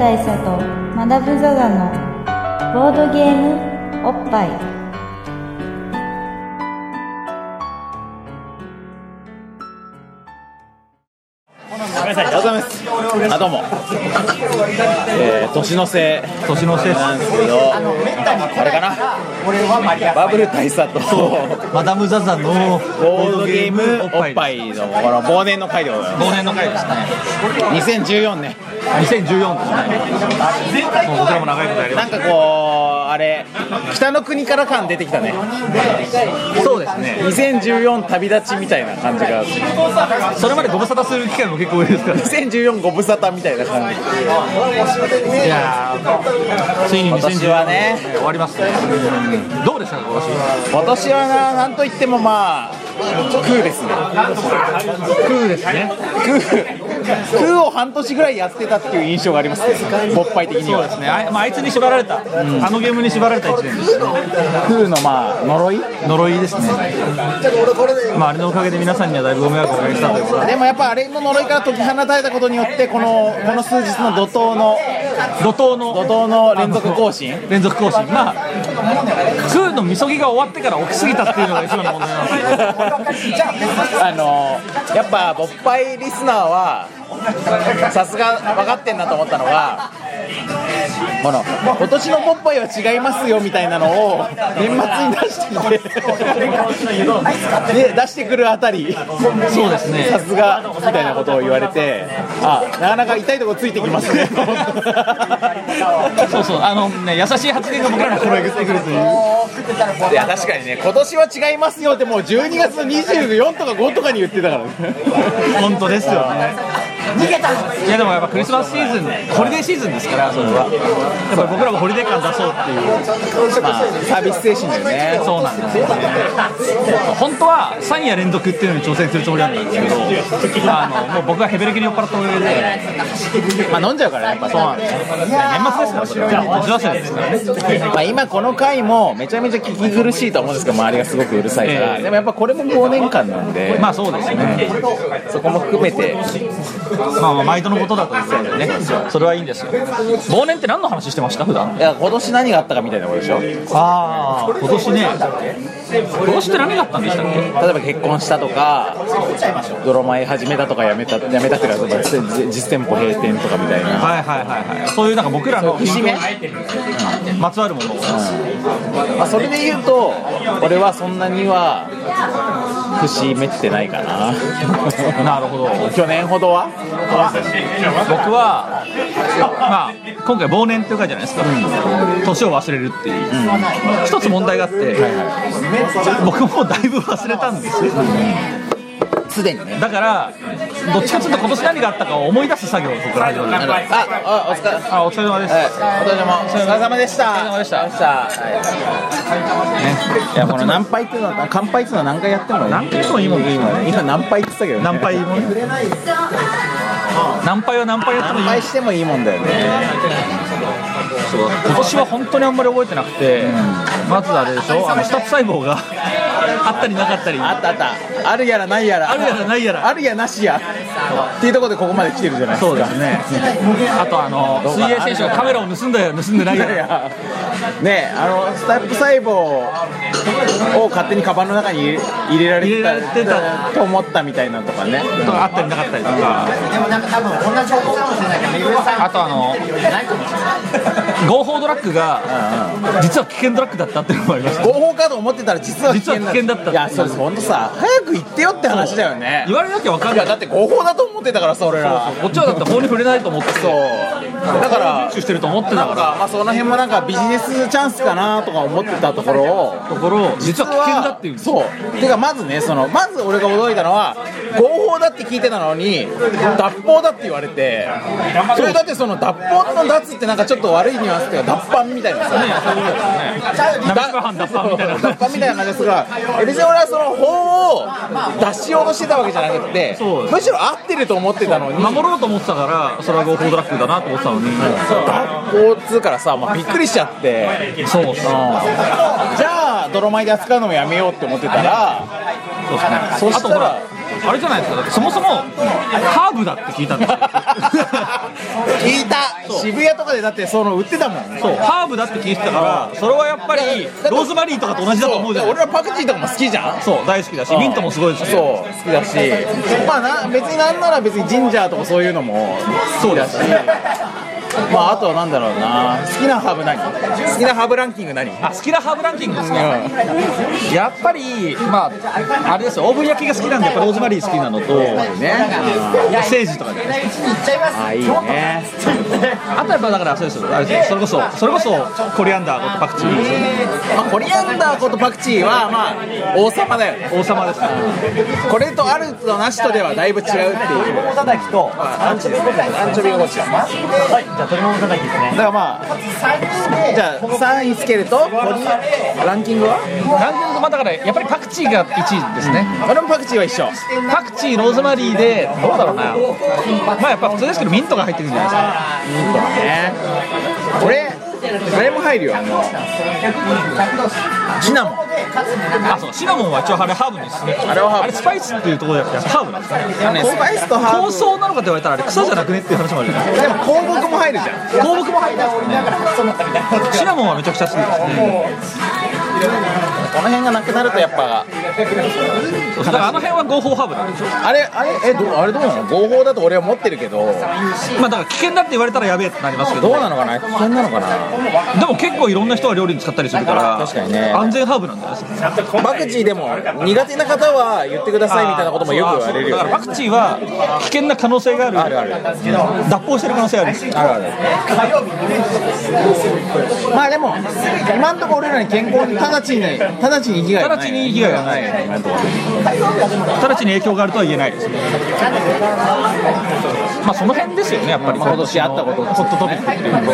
大佐とマダム・ザ・ザのボードゲームおっぱいごめんなさい、おはようございます。あ、どうも。えー、年の瀬。年の瀬なんですけど、あれかな、バブル大佐と、マダム・ザ・ザのボードゲームおっぱいの、この忘年の回でございま忘年の回ですね。す。2014年。2014ですね。もう僕らも長いことやりまなんかこう、あれ、北の国から感出てきたね。すそうですね。2014旅立ちみたいな感じが、それまでご無沙汰する機会も結構多いですから。2014ご無沙汰みたいな感じ。いやーついに今年はね。2014終わりますね。うん。どうでしたか今年今年はな、なんといってもまあ、クーですね。クーですねクー、クーを半年ぐらいやってたっていう印象がありますね、勃発的には。そうですね。あ,、まあ、あいつに縛られた、あのゲームに縛られた1年ですね。クーのまあ、呪い？呪いですね。まああれのおかげで皆さんにはだいぶご迷惑をおかけしたということで。でもやっぱあれの呪いから解き放たれたことによって、この、この数日の怒涛の、怒涛の怒涛の連続更新？連続更新まあクーのみそぎが終わってから起きすぎたっていうのが一番の問題なんですけどあのやっぱ勃発リスナーは さすが分かってんなと思ったのがこの今年の勃発は違いますよみたいなのを年末に出してきてで出してくるあたり。そうですね。さすがみたいなことを言われてあなかなか痛いとこついてきますね。そうそうあのね優しい発言が僕らの心をえぐってくるという。いや確かにね今年は違いますよってもう12月の24とか5とかに言ってたからね。本当ですよねいやでもやっぱクリスマスシーズンホリデーシーズンですからそれは。やっぱり僕らもホリデー感出そうっていうまあサービス精神でね。そうなんですよね。本当は3夜連続っていうのに挑戦するつもりだったんですけどあのもう僕がヘベレケに酔っ払ったおかげでまあ飲んじゃうからねやっぱそうなんです年末ですからそれは年忘れですからね。まあ、今この回もめちゃめちゃ聞き苦しいと思うんですけど周りがすごくうるさいから、ええ。でもやっぱこれも忘年間なんで、まあそうですね。そこも含めてまあまあ毎度のことだということでね。それはいいんですよ。忘年って何の話してました？普段。いや今年何があったかみたいなことでしょ。例ああ今年ね今年って何があったんでしたっけ？えば結婚したとか泥米始めたとかやめたやめたっていうか実実店舗閉店とかみたいな、はいはいはいはい。そういうなんか僕らの節目？まつわるもの。をまあ、それで言うと俺はそんなには節目ってないかな。なるほど。去年ほどは？僕はまあ今回忘年っていう回じゃないですか。年を忘れるっていう。一つ問題があって僕もだいぶ忘れたんですよ。すでにね。だからどっちかというと今年何があったかを思い出す作業をここから始まるああお疲れ。あお疲れ様です。はい、お疲れ様。お疲れ様でした。お疲れ様でした。お疲れ様でした。はい。いや、この何杯っていうのは、乾杯っていうのは何回やってもいい。何回やってもいいもんね。今何杯って言ってたけどね。何杯もね何杯は何杯やってもいい。何杯してもいいもんだよね。今年は本当にあんまり覚えてなくて、まずあれでしょあのスタッフ細胞があったりなかったり。あったあった。あるやらないやら。あるやらないやら。あるやなしや。っていうところでここまで来てるじゃないですか。そうですね。あとあの水泳選手がカメラを盗んだや盗んでないや。ねあのスタッフ細胞を勝手にカバンの中に入れられて入れられてたたと思ったみたいなとかね。とかあったりなかったりとか。あとあの合法ドラッグが実は危険ドラッグだったっていうのもありました。合法かと思ってたら実は実は危険だったいやそれ本当さ早く言ってよって話だよね。言われなきゃ分かんない。いやだって合法だと思ってたからさ俺ら。こっちはだって法に触れないと思ってそう。だから集してると思ってたかなんかまあその辺もなんかビジネスチャンスかなとか思ってたところ。をらところ実は危険だっていう。そう。てかまずねそのまず俺が驚いたのは合法だって聞いてたのに脱法だって言われてそれだってその脱法の脱ってなんかちょっと悪いニュアンスっていうか脱藩みたいなさ。脱藩みたいな。感じですがえ別に俺はその法を脱しようとしてたわけじゃなくてむしろ合ってると思ってたのに。守ろうと思ってたからそれは合法ドラッグだなと思ってたのに。脱法っつうからさ、まあ、びっくりしちゃって。そう。そうじゃあ泥米で扱うのもやめようって思ってたらそしたらあとほらあれじゃないですか。だってそもそもハーブだって聞いたんですよ 聞いた。渋谷とかでだってその売ってたもん。そう。ハーブだって聞いてたからそれはやっぱりローズマリーとかと同じだと思うじゃない俺らパクチーとかも好きじゃん。そう大好きだしミントもすごいし。そう。好きだし。まあな別になんなら別にジンジャーとかそういうのも好きだしまああとはなんだろうな。好きなハーブ何好きなハーブランキング何？あ好きなハーブランキングですか、やっぱりまああれですよ。大ぶり焼きが好きなんでやっぱローズマリー好きなのとね。セージとかじゃないですか。あいいね。あとやっぱだからそうですよ。それこそそれこそコリアンダーとパクチーですよね。まあコリアンダーことパクチーはまあ王様だよね。王様ですね。これとあるとなしとではだいぶ違うっていう。叩きとアンチですねアンチョビがこっちだはいじゃあ鶏もも叩きですね。だからまあじゃあ3位つけるとランキングは？ランキングまあだからやっぱりパクチーが1位ですね。俺もパクチーは一緒。パクチーローズマリーでどうだろうな。まあやっぱ普通ですけどミントが入ってくるんじゃないですか。ミントはね。俺あれも入るよ。シナモン。あそうシナモンは一応あれハーブですね。あれはハーブ。あれスパイスっていうところでやっぱハーブなんですね。スパイスとハー香ブ草なのかって言われたらあれ草じゃなくねっていう話もあるじゃないでも香木も入るじゃん。香木も入ってますね。シナモンはめちゃくちゃ好きですねこの辺がなくなるとやっぱ。だからあの辺は合法ハーブなんでしょあれあれえどあれどうなの？合法だと俺は持ってるけど。まあだから危険だって言われたらやべえってなりますけど。どうなのかな？危険なのかな？でも結構いろんな人が料理に使ったりするから確かにね。安全ハーブなんじゃないですかパクチーでも苦手な方は言ってくださいみたいなこともよく言われるよだからパクチーは危険な可能性がある。あるある。脱法してる可能性ある。あるある。まあでも今んところ俺らに健康に直ちに直ちに被害がない。直ちに被害がない。直ちに影響があるとは言えないですね。まあその辺ですよねやっぱり。今年あったこと。ホットトピックっていうのは。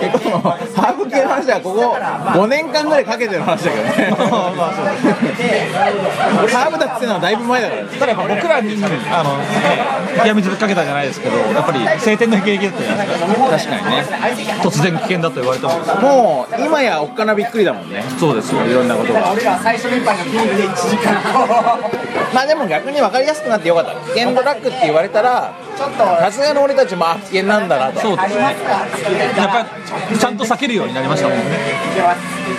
結構ハーブ系の話はここ5年間ぐらいかけてる話だけどね。ハーブだって言ってのはだいぶ前だから。ねただやっぱ僕らにあの闇水ぶっかけたじゃないですけどやっぱり晴天の霹靂だったじゃないですか。確かにね。突然危険だと言われてももう今やおっかなびっくりだもんね。そうですよいろんなことが。まあでも逆に分かりやすくなってよかった。危険ドラッグって言われたらさすがの俺たちもあ危険なんだなとそうですねやっぱりちゃんと避けるようになりましたもんね危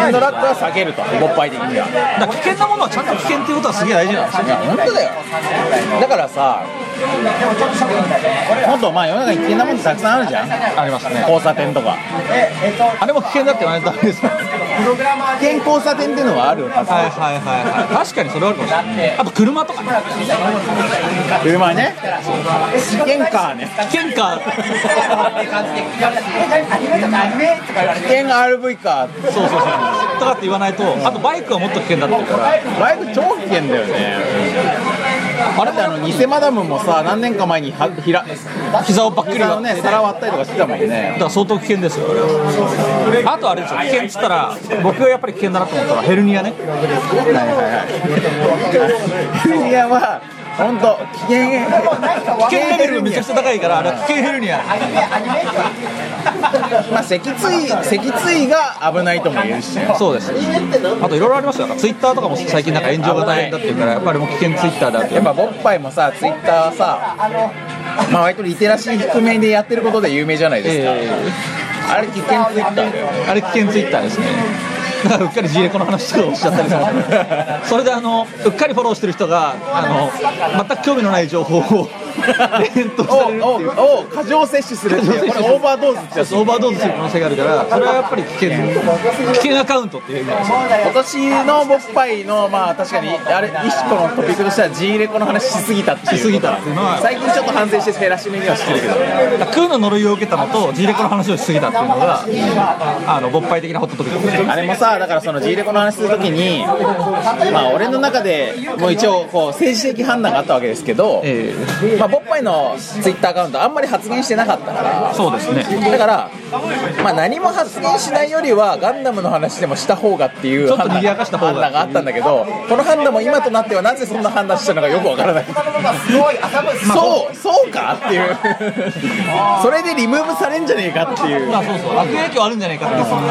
険ドラッグは避けると勃発的にはだから危険なものはちゃんと危険っていうことはすげえ大事なんですよ。いや本当だよ。だからさもっとまあ世の中に危険なものたくさんあるじゃんありますね交差点とかあれも危険だって言われたらダメですか危険交差点っていうのはあるはずはいはいはいはい確かにそれはあるかもしれないあと車とかね車ね危険カーね危険か危険 RV カーそうそうそうとかって言わないとあとバイクはもっと危険だっていうからバイク超危険だよねあれってあの偽マダムもさ何年か前にはひら膝をばっくり割ってね皿割ったりとかしてたもんねだから相当危険ですよあれはあとあれですよ危険っつったら僕がやっぱり危険だなと思ったらヘルニアねはいはいはいヘルニアは本当。危険危危険レベルめちゃくちゃ高いからあれは危険ヘルニア。まあ脊椎脊椎が危ないとも言えるし。ねそうです。あといろいろありますよ。ツイッターとかも最近なんか炎上が大変だっていうからやっぱりもう危険ツイッターだってやっぱボッパイもさツイッターはさまあ割とリテラシー低めでやってることで有名じゃないですか、えあれ危険ツイッターあれ危険ツイッターですね うっかりジーレコの話とかおっしゃったりする それであのうっかりフォローしてる人があの全く興味のない情報を連投されるっていうをを過剰摂取するっていう。これオーバードーズってやつ。オーバードーズする可能性があるから。それはやっぱり危険危険アカウントっていう今年のボッパイのまあ確かにあれ一個のトピックとしては G レコの話しすぎたっていうしすぎたっていうのは最近ちょっと反省して減らし目にはしてるけど。ね空の呪いを受けたのと G レコの話をしすぎたっていうのがあの勃発的なホットトピックあれもさだからその G レコの話するときにまあ俺の中でもう一応こう政治的判断があったわけですけど、えまあ、ボッパイのツイッターアカウントあんまり発言してなかったから。そうですね。だから、まあ、何も発言しないよりはガンダムの話でもした方がっていうちょっと判断賑やかした方が。判断があったんだけどこの判断も今となってはなぜそんな判断したのかよくわからない。そうそうかっていう。それでリムーブされんじゃねえかっていう。まあそうそう。悪影響あるんじゃないかっていう。そん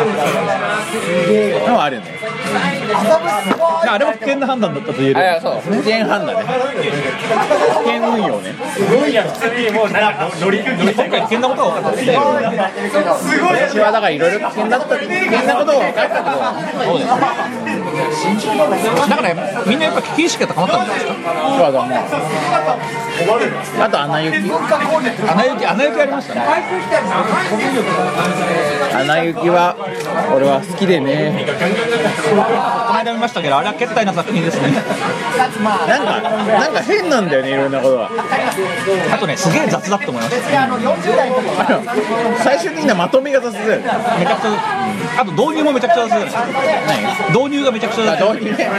なのはあるよね。あれも危険な判断だったと言える。あいやそう。危険判断ね。危険運用ねすごい。や普通にもうなんか乗り乗り今回危険なことが分かったんで私はだからい。ろい。ろ危険だった危険なことが分かったけどそうですだからみんなやっぱ危機意識が高まったんじゃない。ですかそうだもうあと穴行き穴行き穴行きありましたね穴行きは俺は好きでねこの間見ましたけどあれは決体な作品ですねなんかなんか変なんだよねい。ろんなことがあとねすげえ雑だって思いましたあの最終的なまとめが雑だよね。めちゃくちゃあと導入もめちゃくちゃ雑じゃないですか導入がめちゃくちゃあ雑どうにね。あ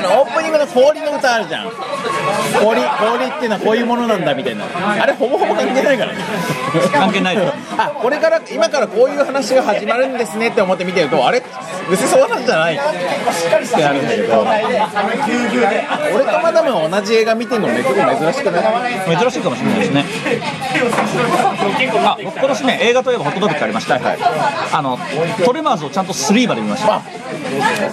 のオープニングの氷の歌あるじゃん。氷氷っていうのはこういうものなんだみたいな。あれほぼほぼ関係ないからね。関係ないあこれから今からこういう話が始まるんですねって思って見てるとあれ？別にそうなんじゃない？ってなるんだけど。俺とマダムが同じ映画見てるの結構珍しくない珍しいかもしれないですね。あ僕今年ね映画といえばホットドッグってありました、あのトレマーズをちゃんと3まで見ました。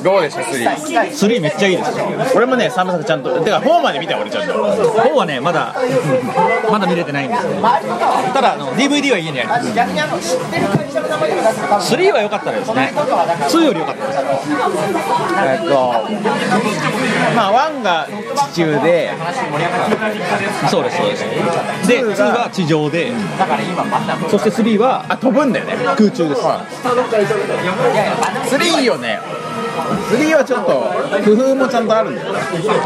どうでした3 3めっちゃいいです。俺もね3部作ちゃんとてか4まで見たよ俺ちゃんと。4はねまだまだ見れてないんですけどただあの DVD は家にあります。3は良かったですね。2より良かったです。えっとまあ1が地中でそうですそうです。で2は地上で。そして3はあ飛ぶんだよね。空中です。3いいよね3はちょっと工夫もちゃんとあるんだ。よ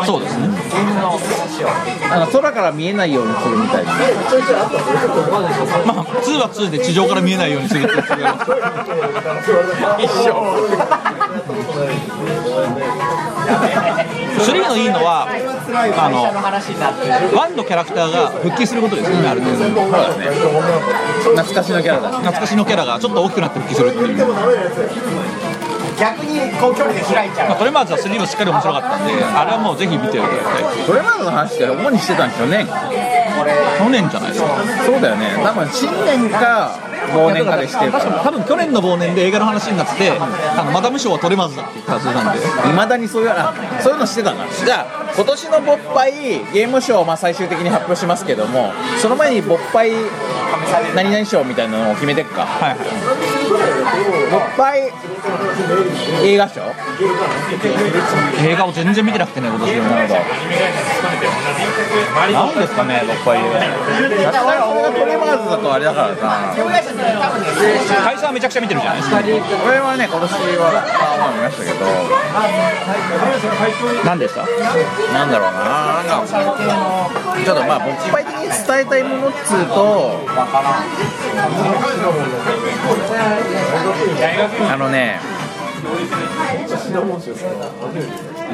そうですね。あの空から見えないようにするみたいな。まあ2は2で地上から見えないようにするって一緒。3のいいのはあの1のキャラクターが復帰することですよねある程度。ね。懐かしのキャラだし懐かしのキャラがちょっと大きくなって復帰するっていう、逆にこう距離で開いちゃう。まあ、トレマーズは3もしっかり面白かったんであれはもうぜひ見ていただきたい。それまでの話って主にしてたんですよ。ね。去年じゃないですか。そうだよね。多分新年か忘年かでしてるか確から多分去年の忘年で映画の話になってあのマダム賞はトレマーズだって言ったはずなんで。いまだにそういうあそういうのしてたな。じゃあ今年の勃発ゲーム賞をまあ最終的に発表しますけどもその前に勃発何々賞みたいなのを決めてっか。はいはい勃発映画賞？映画を全然見てなくてね今年はなんですかね僕は映画俺がトレマーズだとあれだからな会社はめちゃくちゃ見てるじゃないですか俺はね今年はまあ見ましたけど何でしたなんだろうななんかちょっとまあ勃発的に伝えたいものっつうとあのね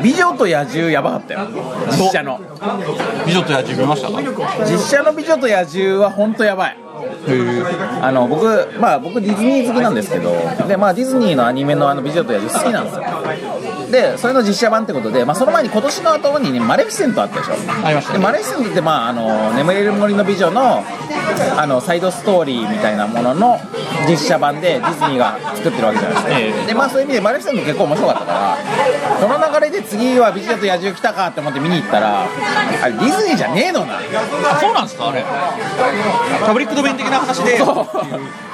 美女と野獣やばかったよ。実写の。美女と野獣見ましたか？実写の美女と野獣は本当やばいあの僕まあ僕ディズニー好きなんですけどでまあディズニーのアニメのあの美女と野獣好きなんですよ。でそれの実写版ってことで、まあ、その前に今年の後にねマレフィセントあったでしょ。ありましたでマレフィセントって、まあ、あの眠れる森の美女のあのサイドストーリーみたいなものの実写版でディズニーが作ってるわけじゃないですか、ええ。でまあそういう意味でマレフィセント結構面白かったからこの流れで次は美女と野獣来たかって思って見に行ったらあれディズニーじゃねえのな。あそうなんですかあれ。パブリックドメ的な話で。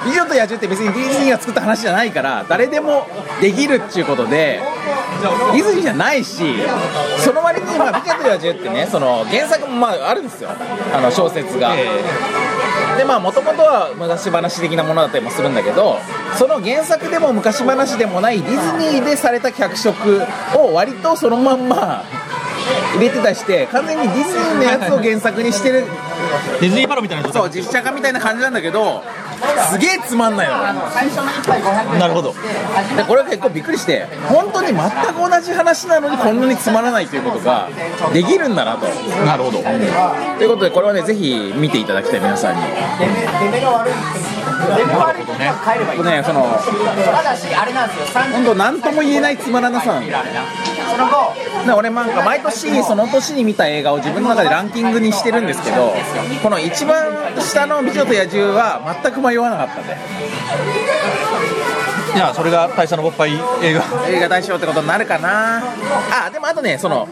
美女と野獣って別にディズニーが作った話じゃないから誰でもできるっていうことでディズニーじゃないしその割に、まあ、美女と野獣ってねその原作もまああるんですよ。あの小説が。でまあもともとは昔話的なものだったりもするんだけどその原作でも昔話でもないディズニーでされた脚色を割とそのまんま入れてたりして完全にディズニーのやつを原作にしてる。ディズニーパロみたいな状態。そう実写化みたいな感じなんだけどすげえつまんないの。なるほど。でこれは結構びっくりして本当に全く同じ話なのにこんなにつまらないということができるんだなと。なるほど。ということでこれはねぜひ見ていただきたい皆さんに。帰ればいいねそのただしあれなんですよ。30本当何とも言えないつまらなさなんだよその後で俺なんか毎年その年に見た映画を自分の中でランキングにしてるんですけどこの一番下の「美女と野獣」は全く迷わなかったんで。じゃあそれが大佐の勃発映画。映画大賞ってことになるかな。あでもあとねその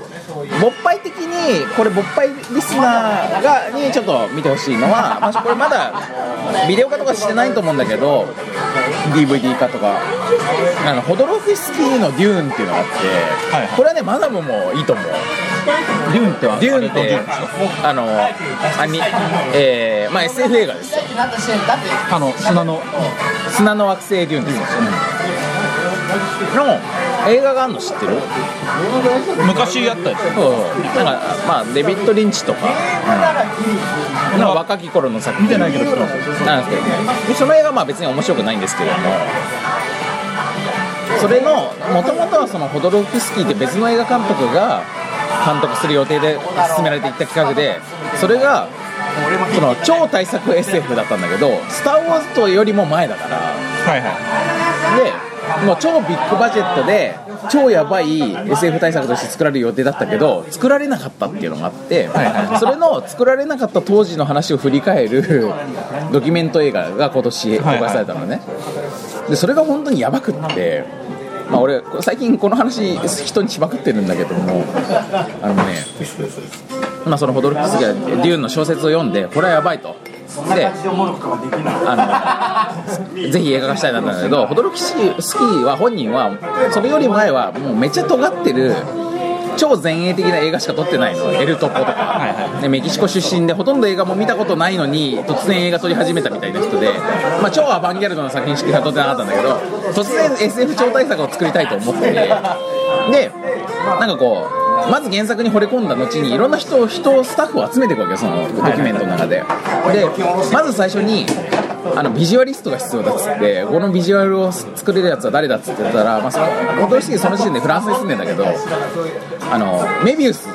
勃発的にこれ勃発リスナーがにちょっと見てほしいのは、まあ、これまだビデオ化とかしてないと思うんだけど DVD 化とか。あのホドロフスキーの「デューン」っていうのがあって、はいはい。これはねマダムもいいと思う。デューンってはデューンってあのアニ、えーまあ、SF 映画ですよ。あの砂の。砂の惑星デューンですよ、の映画があるの知ってる？昔やったやつ。そうなんかまあデビッド・リンチとか、うん、の若き頃の作品。見てないけどすなんですけど。でその映画はまあ別に面白くないんですけれども。それのもともとはそのホドロフスキーって別の映画監督が監督する予定で進められていった企画でそれがその超大作 SF だったんだけど「スター・ウォーズ」とよりも前だから。はいはい。でもう超ビッグバジェットで超やばい SF 対策として作られる予定だったけど作られなかったっていうのがあって、それの作られなかった当時の話を振り返る ドキュメント映画が今年公開されたのね、でそれが本当にやばくって、まあ、俺最近この話人にしまくってるんだけどもあのねまあ、そのホドロフスがデューンの小説を読んでこれはやばいとであの ぜひ映画化したいなったんだけどホドロフスキーは本人はそれより前はもうめっちゃ尖ってる超前衛的な映画しか撮ってないの。エルトポとか、でメキシコ出身でほとんど映画も見たことないのに突然映画撮り始めたみたいな人で、まあ、超アバンギャルドな作品しか撮ってなかったんだけど突然 SF 超大作を作りたいと思って。でなんかこうまず原作に惚れ込んだ後にいろんな人を人をスタッフを集めていくわけよそのドキュメントの中で、でまず最初にあのビジュアリストが必要だっつってこのビジュアルを作れるやつは誰だっつって言ったら、まあ、そのホドロフスキーその時点でフランスに住んでんだけどあのメビウスの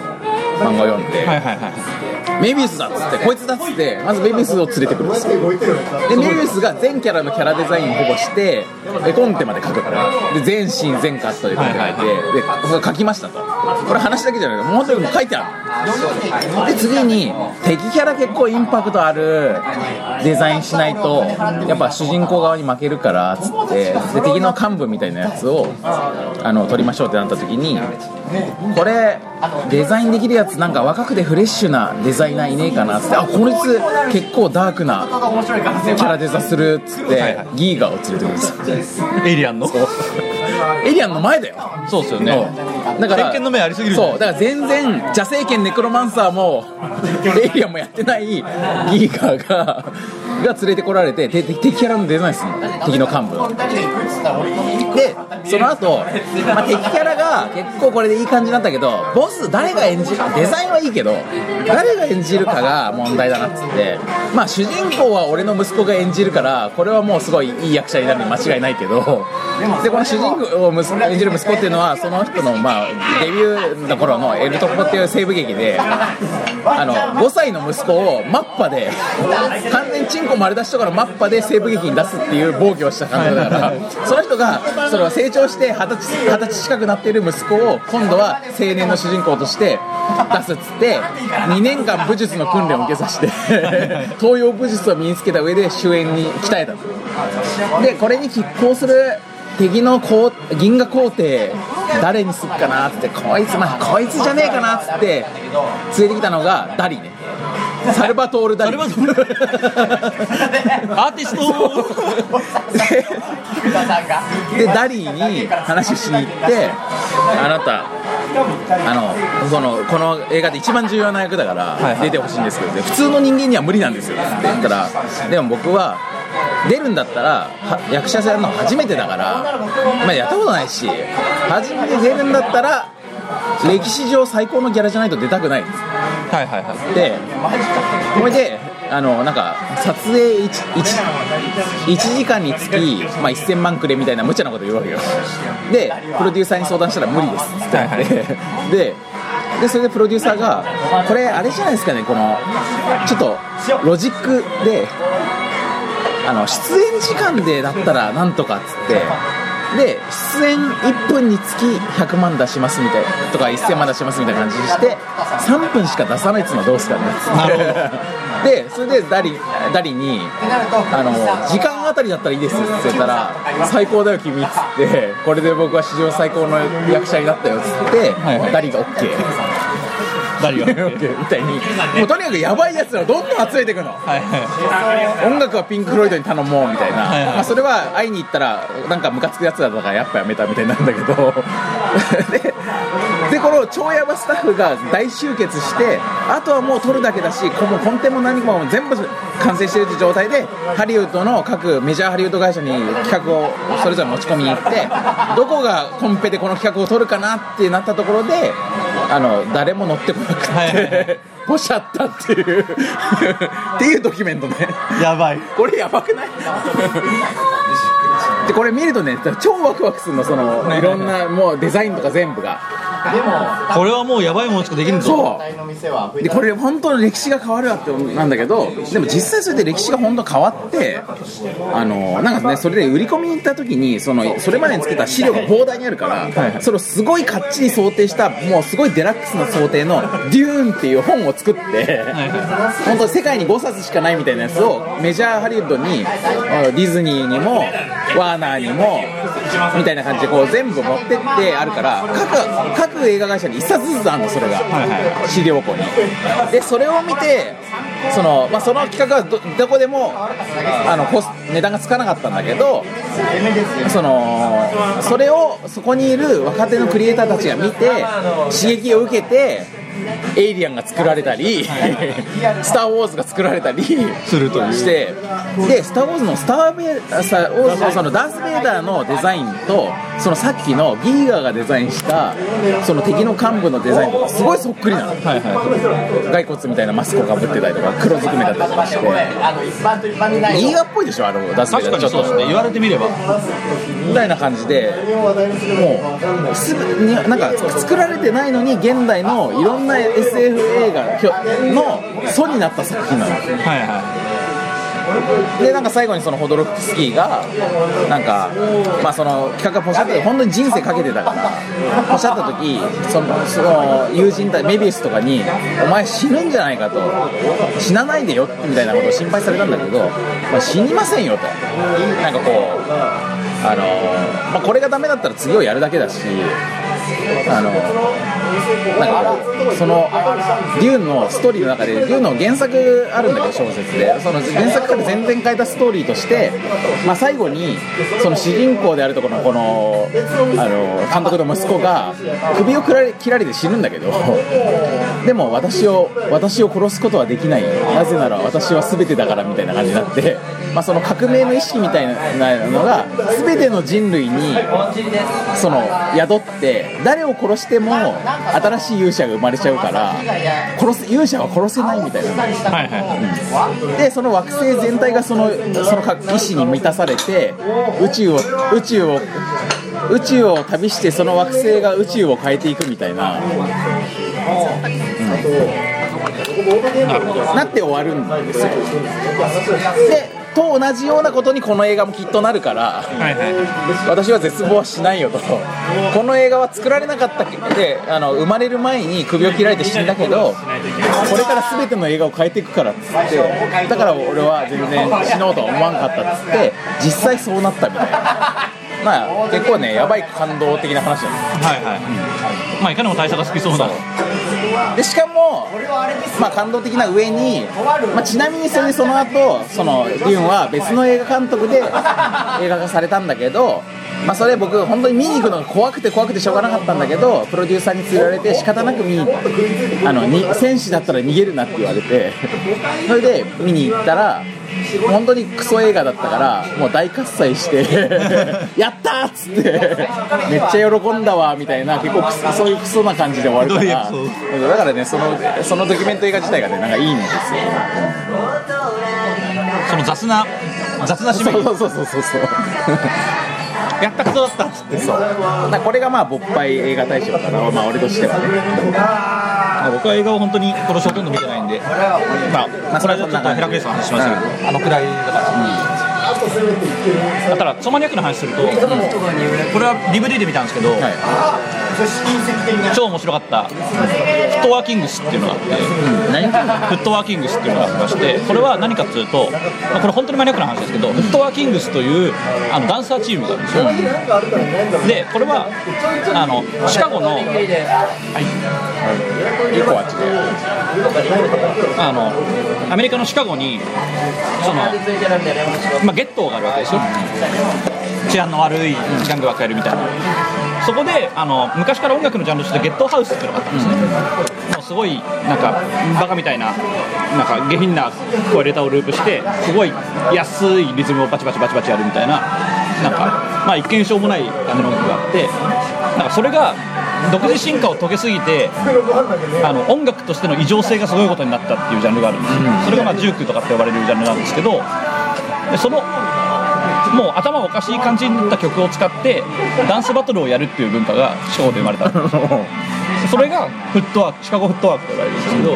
漫画を読んで、はいはいはいメビウスだっつってこいつだっつってまずメビウスを連れてくるんです。よでメビウスが全キャラのキャラデザインを保護して絵コンテまで描くから。で全シーン全カットで描いて、はいで描きましたと。これ話だけじゃないもう本当にもう書いてあるで次に敵キャラ結構インパクトあるデザインしないとやっぱ主人公側に負けるからっつって。で敵の幹部みたいなやつをあの撮りましょうってなった時にこれデザインできるやつなんか若くてフレッシュなデザイナーいねえかなっつって。あこいつ結構ダークなキャラデザするっつってギーガを連れてくるんですよ。エイリアンの？エリアンの前だよ。そうですよねだから偏見の目ありすぎるそうだから全然邪聖剣ネクロマンサーも エイリアンもやってないギーガーがが連れてこられて敵キャラのデザインするの敵の幹部。でその後、まあ敵キャラが結構これでいい感じなんだけどボス誰が演じるデザインはいいけど誰が演じるかが問題だなっつって。まあ主人公は俺の息子が演じるからこれはもうすごいいい役者になるに間違いないけど。でこの主人公を息子演じる息子っていうのはその人のまあデビューの頃のエルトコっていう西部劇であの5歳の息子をマッパで完全にチンコ丸出しとかのマッパで西部劇に出すっていう防御をした感じだからその人がそれは成長して二十歳二十歳近くなっている息子を今度は青年の主人公として出すっつって2年間武術の訓練を受けさせて 東洋武術を身につけた上で主演に鍛えたのでこれに拮抗する敵の皇銀河皇帝誰にすっかなっつってこいつまあこいつじゃねえかなっつって連れてきたのがダリね。サルバトール・ダリ。アーティスト。でダリーに話をしに行ってあなたあのそのこの映画で一番重要な役だから出てほしいんですけど、で普通の人間には無理なんですよ。って言ったらでも僕は出るんだったらは役者さんの初めてだから、まあ、やったことないし初めて出るんだったら歴史上最高のギャラじゃないと出たくないんです。はいはいはい。でこれであのなんか撮影 1, 1, 時間につき、まあ、1000万くれみたいな無茶なこと言うわけよ。でプロデューサーに相談したら無理です。っつって、はいはい。ででそれでプロデューサーがこれあれじゃないですかねこのちょっとロジックであの出演時間でだったらなんとかっつってで出演1分につき100万出しますみたいとか1000万出しますみたいな感じにして3分しか出さないっつうのはどうすかね。っ でそれでダリダリにあの「時間あたりだったらいいです」って言ったら「最高だよ君」っつって「これで僕は史上最高の役者になったよ」っつって、はいはい。ダリが OK 誰がみたいにもうとにかくやばいやつらをどんどん集めていくの。はいは音楽はピンク・フロイドに頼もうみたいな、はいはい。まあ、それは会いに行ったらなんかムカつくやつだったからやっぱやめたみたいになるんだけど。ででこの超ヤバスタッフが大集結してあとはもう撮るだけだしこのコンテも何も全部完成してるって状態でハリウッドの各メジャーハリウッド会社に企画をそれぞれ持ち込みに行ってどこがコンペでこの企画を撮るかなってなったところであの誰も乗ってこなくて、はい。ポシャったっていうっていうドキュメントね。いやばい。これやばくない？でこれ見るとね超ワクワクするのそのいろんなもうデザインとか全部がこれはもうやばいものしかできんぞ。そう。でこれ本当の歴史が変わるわってなんだけどでも実際それで歴史が本当変わってあのなんかねそれで売り込みに行った時にそのそれまでにつけた資料が膨大にあるから、それをすごいかっちり想定したもうすごいデラックスな想定の「デューン」っていう本を作って、本当世界に5冊しかないみたいなやつをメジャーハリウッドにディズニーにもワーナーにもみたいな感じでこう全部持ってってあるから各各映画会社に1冊ずつあるのそれが、資料庫に。でそれを見てその,、まあ、その企画はどどこでもあのコス値段がつかなかったんだけどそのそれをそこにいる若手のクリエイターたちが見て刺激を受けてエイリアンが作られたり、スター・ウォーズが作られたりするという。してでスター・ウォーズのスターベースター・ウォーズのそのダース・ベイダーのデザインとそのさっきのギーガーがデザインしたその敵の幹部のデザインとかすごいそっくりなの、はいは骸骨みたいなマスクをかぶってたりとか黒ずくめだったりとかして。ギーガーっぽいでしょあのダース・ベイダー。確かにそうですね。言われてみれば。みたいな感じでもうすぐになんか作られてないのに現代のいろんな SF 映画の素になった作品なの。はいはでなんか最後にそのホドロフスキーがなんかまあその企画がポシャって本当に人生かけてたからポシャった時そのその友人たメビウスとかに「お前死ぬんじゃないか」と「死なないでよ」みたいなことを心配されたんだけど、まあ、死にませんよと。なんかこうあの、まあ、これがダメだったら次をやるだけだしあのなんかそのデューンのストーリーの中でデューンの原作あるんだけど小説で。その原作から全然変えたストーリーとして、まあ、最後にその主人公であるところのこのあの監督の息子が首を切られて死ぬんだけど でも私を私を殺すことはできない。なぜなら私は全てだからみたいな感じになって、まあ、その革命の意識みたいなのが全ての人類にその宿って誰を殺しても新しい勇者が生まれちゃうから殺す勇者は殺せないみたいな。いはいはい。でその惑星全体がそのその意志に満たされて宇宙を宇宙を宇宙を旅してその惑星が宇宙を変えていくみたいな、なって終わるんですよ。でと同じようなことにこの映画もきっとなるから私は絶望はしないよと。この映画は作られなかったけであの生まれる前に首を切られて死んだけどこれから全ての映画を変えていくからっつってだから俺は全然死のうとは思わんかったっつって実際そうなったみたいな。まあ結構ねやばい感動的な話なんですはい。はいまあいかにも大佐が好きそうな。でしかも、まあ、感動的な上に、まあ、ちなみにそれでその後そのデューンは別の映画監督で映画化されたんだけど、まあ、それ僕本当に見に行くのが怖くて怖くてしょうがなかったんだけどプロデューサーに連れられて仕方なく見にあのに戦士だったら逃げるなって言われて。それで見に行ったら本当にクソ映画だったからもう大喝采して やったーっつってめっちゃ喜んだわみたいな結構クソそういうクソな感じで終わるから。だからねそのそのドキュメント映画自体がねなんかいいんですよ。その雑な雑な締めそうそうそうそうそう。やったことだったっつって。そう。これがまあ勃発映画大賞かなまあ俺としてはね。まあ僕は映画を本当にこのショートエンド見てないんで。まあまあこれはちょっとヘラクレスの話しましたけど、あのくらいだから、だからソマニアックの話すると、これは DVD で見たんですけど、超面白かった。フットワーキングスっていうのがあって、何フットワーキングスっていうのがありましてこれは何かっていうと、まあこれ本当にマニアックな話ですけど、フットワーキングスというあのダンサーチームがあるんですよ、でこれはあのシカゴの、はい、一個あっちであのアメリカのシカゴにその、まあ、ゲットーがあるわけですよ治安の悪いギャングばっかるみたいな。そこであの昔から音楽のジャンルとしてゲットハウスっていうのがあったんですね、もうすごいなんかバカみたいななんか下品な声レターをループしてすごい安いリズムをバチバチバチバチやるみたいななんかまあ一見しょうもない感じの音楽があってなんかそれが独自進化を遂げすぎてあの音楽としての異常性がすごいことになったっていうジャンルがあるんです、それがまあジュークとかって呼ばれるジャンルなんですけどそのもう頭おかしい感じになった曲を使ってダンスバトルをやるっていう文化がシカゴで生まれた。それがフットワークシカゴフットワークと呼ばれるんですけど、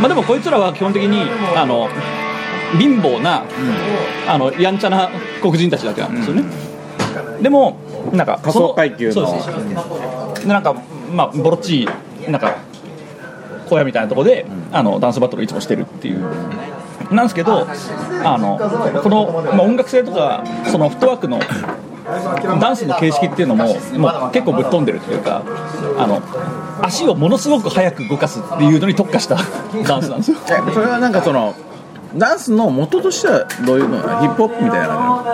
まあ、でもこいつらは基本的にあの貧乏な、あのやんちゃな黒人たちだけなんですよね、でもなんか仮想階級の。そうです。でなんかまあボロっちいなんか小屋みたいなところで、あのダンスバトルをいつもしてるっていうなんですけどあのこの、まあ、音楽性とかそのフットワークのダンスの形式っていうのももう結構ぶっ飛んでるっていうかあの足をものすごく速く動かすっていうのに特化した ダンスなんですよ。えそれはなんかそのダンスの元としてはどういうの？ヒップホップみたいな感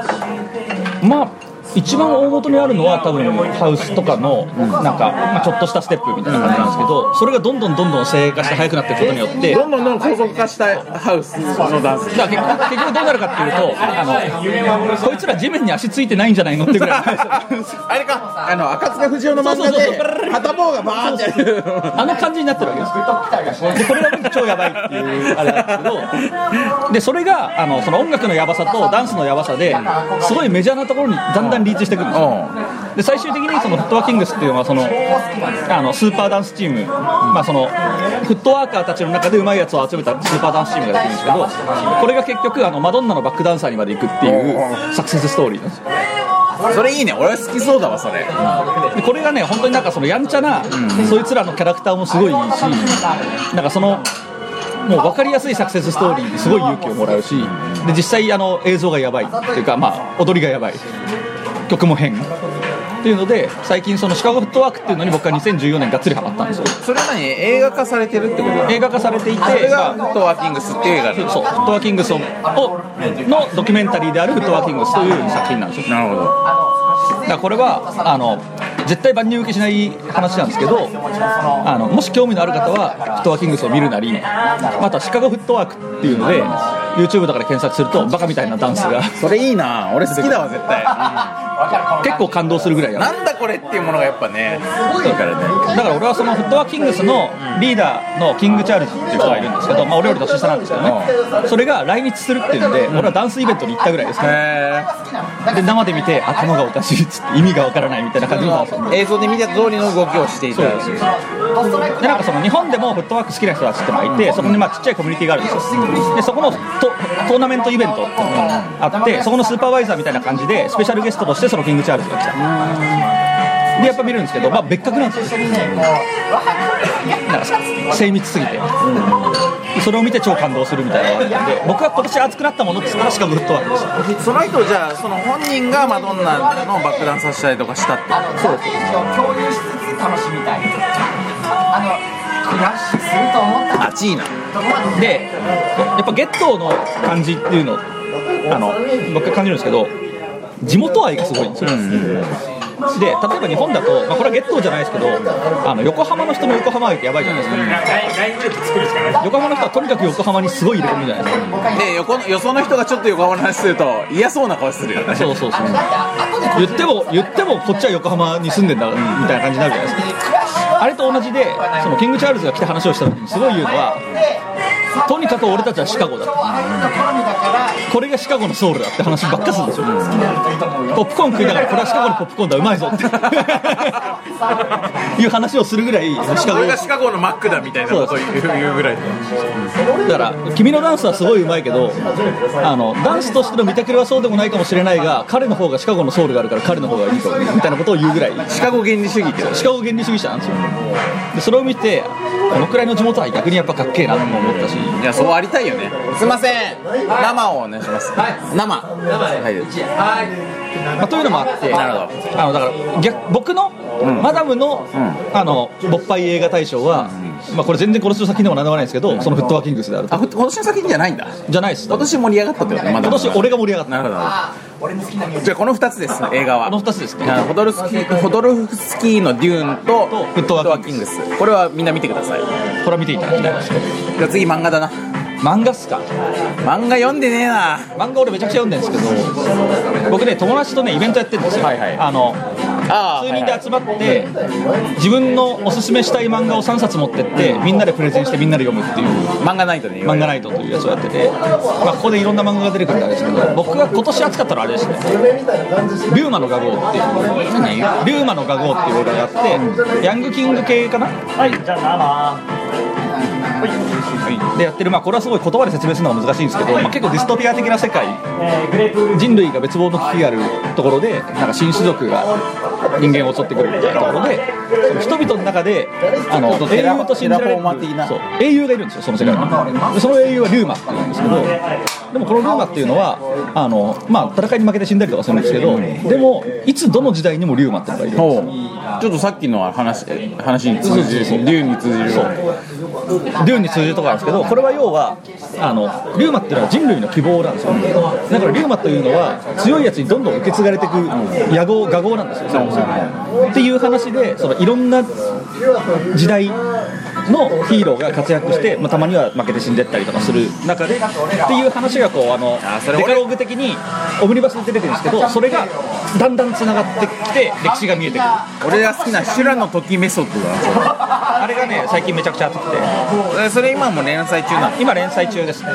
まあ一番大元にあるのは多分ハウスとかのなんか、まあ、ちょっとしたステップみたいな感じなんですけどそれがどんどんどんどん精鋭化して速くなっていくことによってじどんどんどん高速化したハウスのダンス？だから結局どうなるかっていうとあのこいつら地面に足ついてないんじゃないのってぐらい。あれか。あの赤塚不二夫の漫画で片方がバーンってあの感じになってるわけです。でこれが超やばいっていうあれなんですけど。でそれがあのその音楽のやばさとダンスのやばさですごいメジャーなところにだんだんリーチしてくるんですよ。で最終的にそのフットワーキングスっていうのはそのあのスーパーダンスチーム、まあ、そのフットワーカーたちの中でうまいやつを集めたスーパーダンスチームがやってるんですけどこれが結局あのマドンナのバックダンサーにまで行くっていうサクセスストーリーなんですよ。それいいね。俺は好きそうだわそれ。でこれがね本当になんかそのやんちゃな、そいつらのキャラクターもすごいいいしなんかそのもう分かりやすいサクセスストーリーにすごい勇気をもらうしで実際あの映像がやばいっていうかまあ踊りがやばい曲も変。っていうので最近そのシカゴフットワークっていうのに僕は2014年がっつりハマったんですよ。それは何？映画化されてるってこと映画化されていてそれがまあフットワーキングスっていう映画なのそうフットワーキングスをのドキュメンタリーであるフットワーキングスという作品なんですよ。なるほど。だからこれはあの絶対万人受けしない話なんですけどあのもし興味のある方はフットワーキングスを見るなりまたシカゴフットワークっていうので YouTube とかで検索するとバカみたいなダンスが。それいいな。俺好きだわ絶対 結構感動するぐらいなんだこれっていうものがやっぱね。いいからね。だから俺はそのフットワーキングスのリーダーのキング・チャールズっていう人がいるんですけど、まあ、俺より年下なんですけどね。それが来日するっていうので俺はダンスイベントに行ったぐらいですから。へで生で見て頭がおかしいっつって意味がわからないみたいな感じの映像で見た通りの動きをしていた。だくでなんかその日本でもフットワーク好きな人たちってのがいてそこにまあちっちゃいコミュニティがあるんですよ。でそこのトトーナメントイベントっていうのがあってそこのスーパーバイザーみたいな感じでスペシャルゲストとしてそのキング・チャールズが来た。でやっぱ見るんですけど、まあ、別格なんですよ。なんか精密すぎて、それを見て超感動するみたいなで僕が今年熱くなったものって言ったらシカゴフットワークでした。その人じゃあその本人がマドンナのバックダンサーしたりとかしたってそうです。共有しつつ楽しみたい。あのクラッシュすると思った。あちいな。でやっぱゲットーの感じっていうのあの僕が感じるんですけど地元愛がすごいんですよ、で例えば日本だと、まあ、これはゲットーじゃないですけどあの横浜の人の横浜愛ってやばいじゃないですか。横浜の人はとにかく横浜にすごい入れ込むじゃないですかで横のよその人がちょっと横浜の話すると嫌そうな顔するよねそうそうそう言っても言ってもこっちは横浜に住んでんだみたいな感じになるじゃないですかあれと同じでそのキング・チャールズが来た話をした時にすごい言うのはとにかく俺たちはシカゴだ。これがシカゴのソウルだって話ばっかするんですよ、ポップコーン食いながらこれはシカゴのポップコーンだうまいぞって。いう話をするぐらいシカゴ。これがシカゴのマックだみたいなことを言うぐらいだ。から君のダンスはすごいうまいけどあのダンスとしての見てくれはそうでもないかもしれないが彼の方がシカゴのソウルがあるから彼の方がいいとみたいなことを言うぐらい。シカゴ原理主義ってシカゴ原理主義者なんですよ。でそれを見てこのくらいの地元は逆にやっぱかっけえなと思ったしいやそうありたいよね。すいません。生をお願いします。生。はい。まあ、というのもあってなるほあのだから逆僕の、マダムの,、あの勃発映画大賞は、まあ、これ全然今年の作品でもなんでもないんですけど、そのフットワーキングスであると。あ今年の作品じゃないんだ。じゃないです。今年盛り上がったってことね今年俺が盛り上がった。なるほどじゃあこの2つです 映画は。この2つですね。あのホドルスキーホドルフスキーのデューンととフットワーキングスこれはみんな見てください。これは見ていただきたいじゃあ次漫画だな漫画っすか？漫画読んでねえな。漫画俺めちゃくちゃ読んでるんですけど僕ね友達とねイベントやってるんですよ、はいはい。あのあ数人で集まって自分のおすすめしたい漫画を3冊持ってってみんなでプレゼンしてみんなで読むっていう。漫画ナイトね漫画ナイトというやつをやってて、まあ、ここでいろんな漫画が出てくるんですけど僕が今年熱かったのはあれですね「リューマの画号」っていう「リューマの画号」っていう映画があってヤングキング系かな？はい、じゃあでやってる、まあ、これはすごい言葉で説明するのが難しいんですけど、まあ、結構ディストピア的な世界人類が滅亡の危機があるところでなんか新種族が人間を襲ってくるみたいなところで中であの英雄と信じられる英雄がいるんですよその世界に。でその英雄はリューマっていうんですけどでもこのリューマっていうのはあの、まあ、戦いに負けて死んだりとかするんですけどでもいつどの時代にもリューマっていうのがいるんですよ。ちょっとさっきの話話に通じる竜に通じる。そう。竜に通じるところなんですけどこれは要はあのリュウマっていうのは人類の希望なんですよ。だからリュウマというのは強いやつにどんどん受け継がれていく野号画号なんですよそもそも。っていう話でそのいろんな時代のヒーローが活躍して、まあ、たまには負けて死んでったりとかする中でっていう話がこうあのあそれデカログ的にオムニバスで出てくるんですけどそれがだんだんつながってきて歴史が見えてくる。俺が好きな修羅の時メソッドだ。あれがね最近めちゃくちゃ熱くて。なそれ今も連載中なの？今連載中です。ね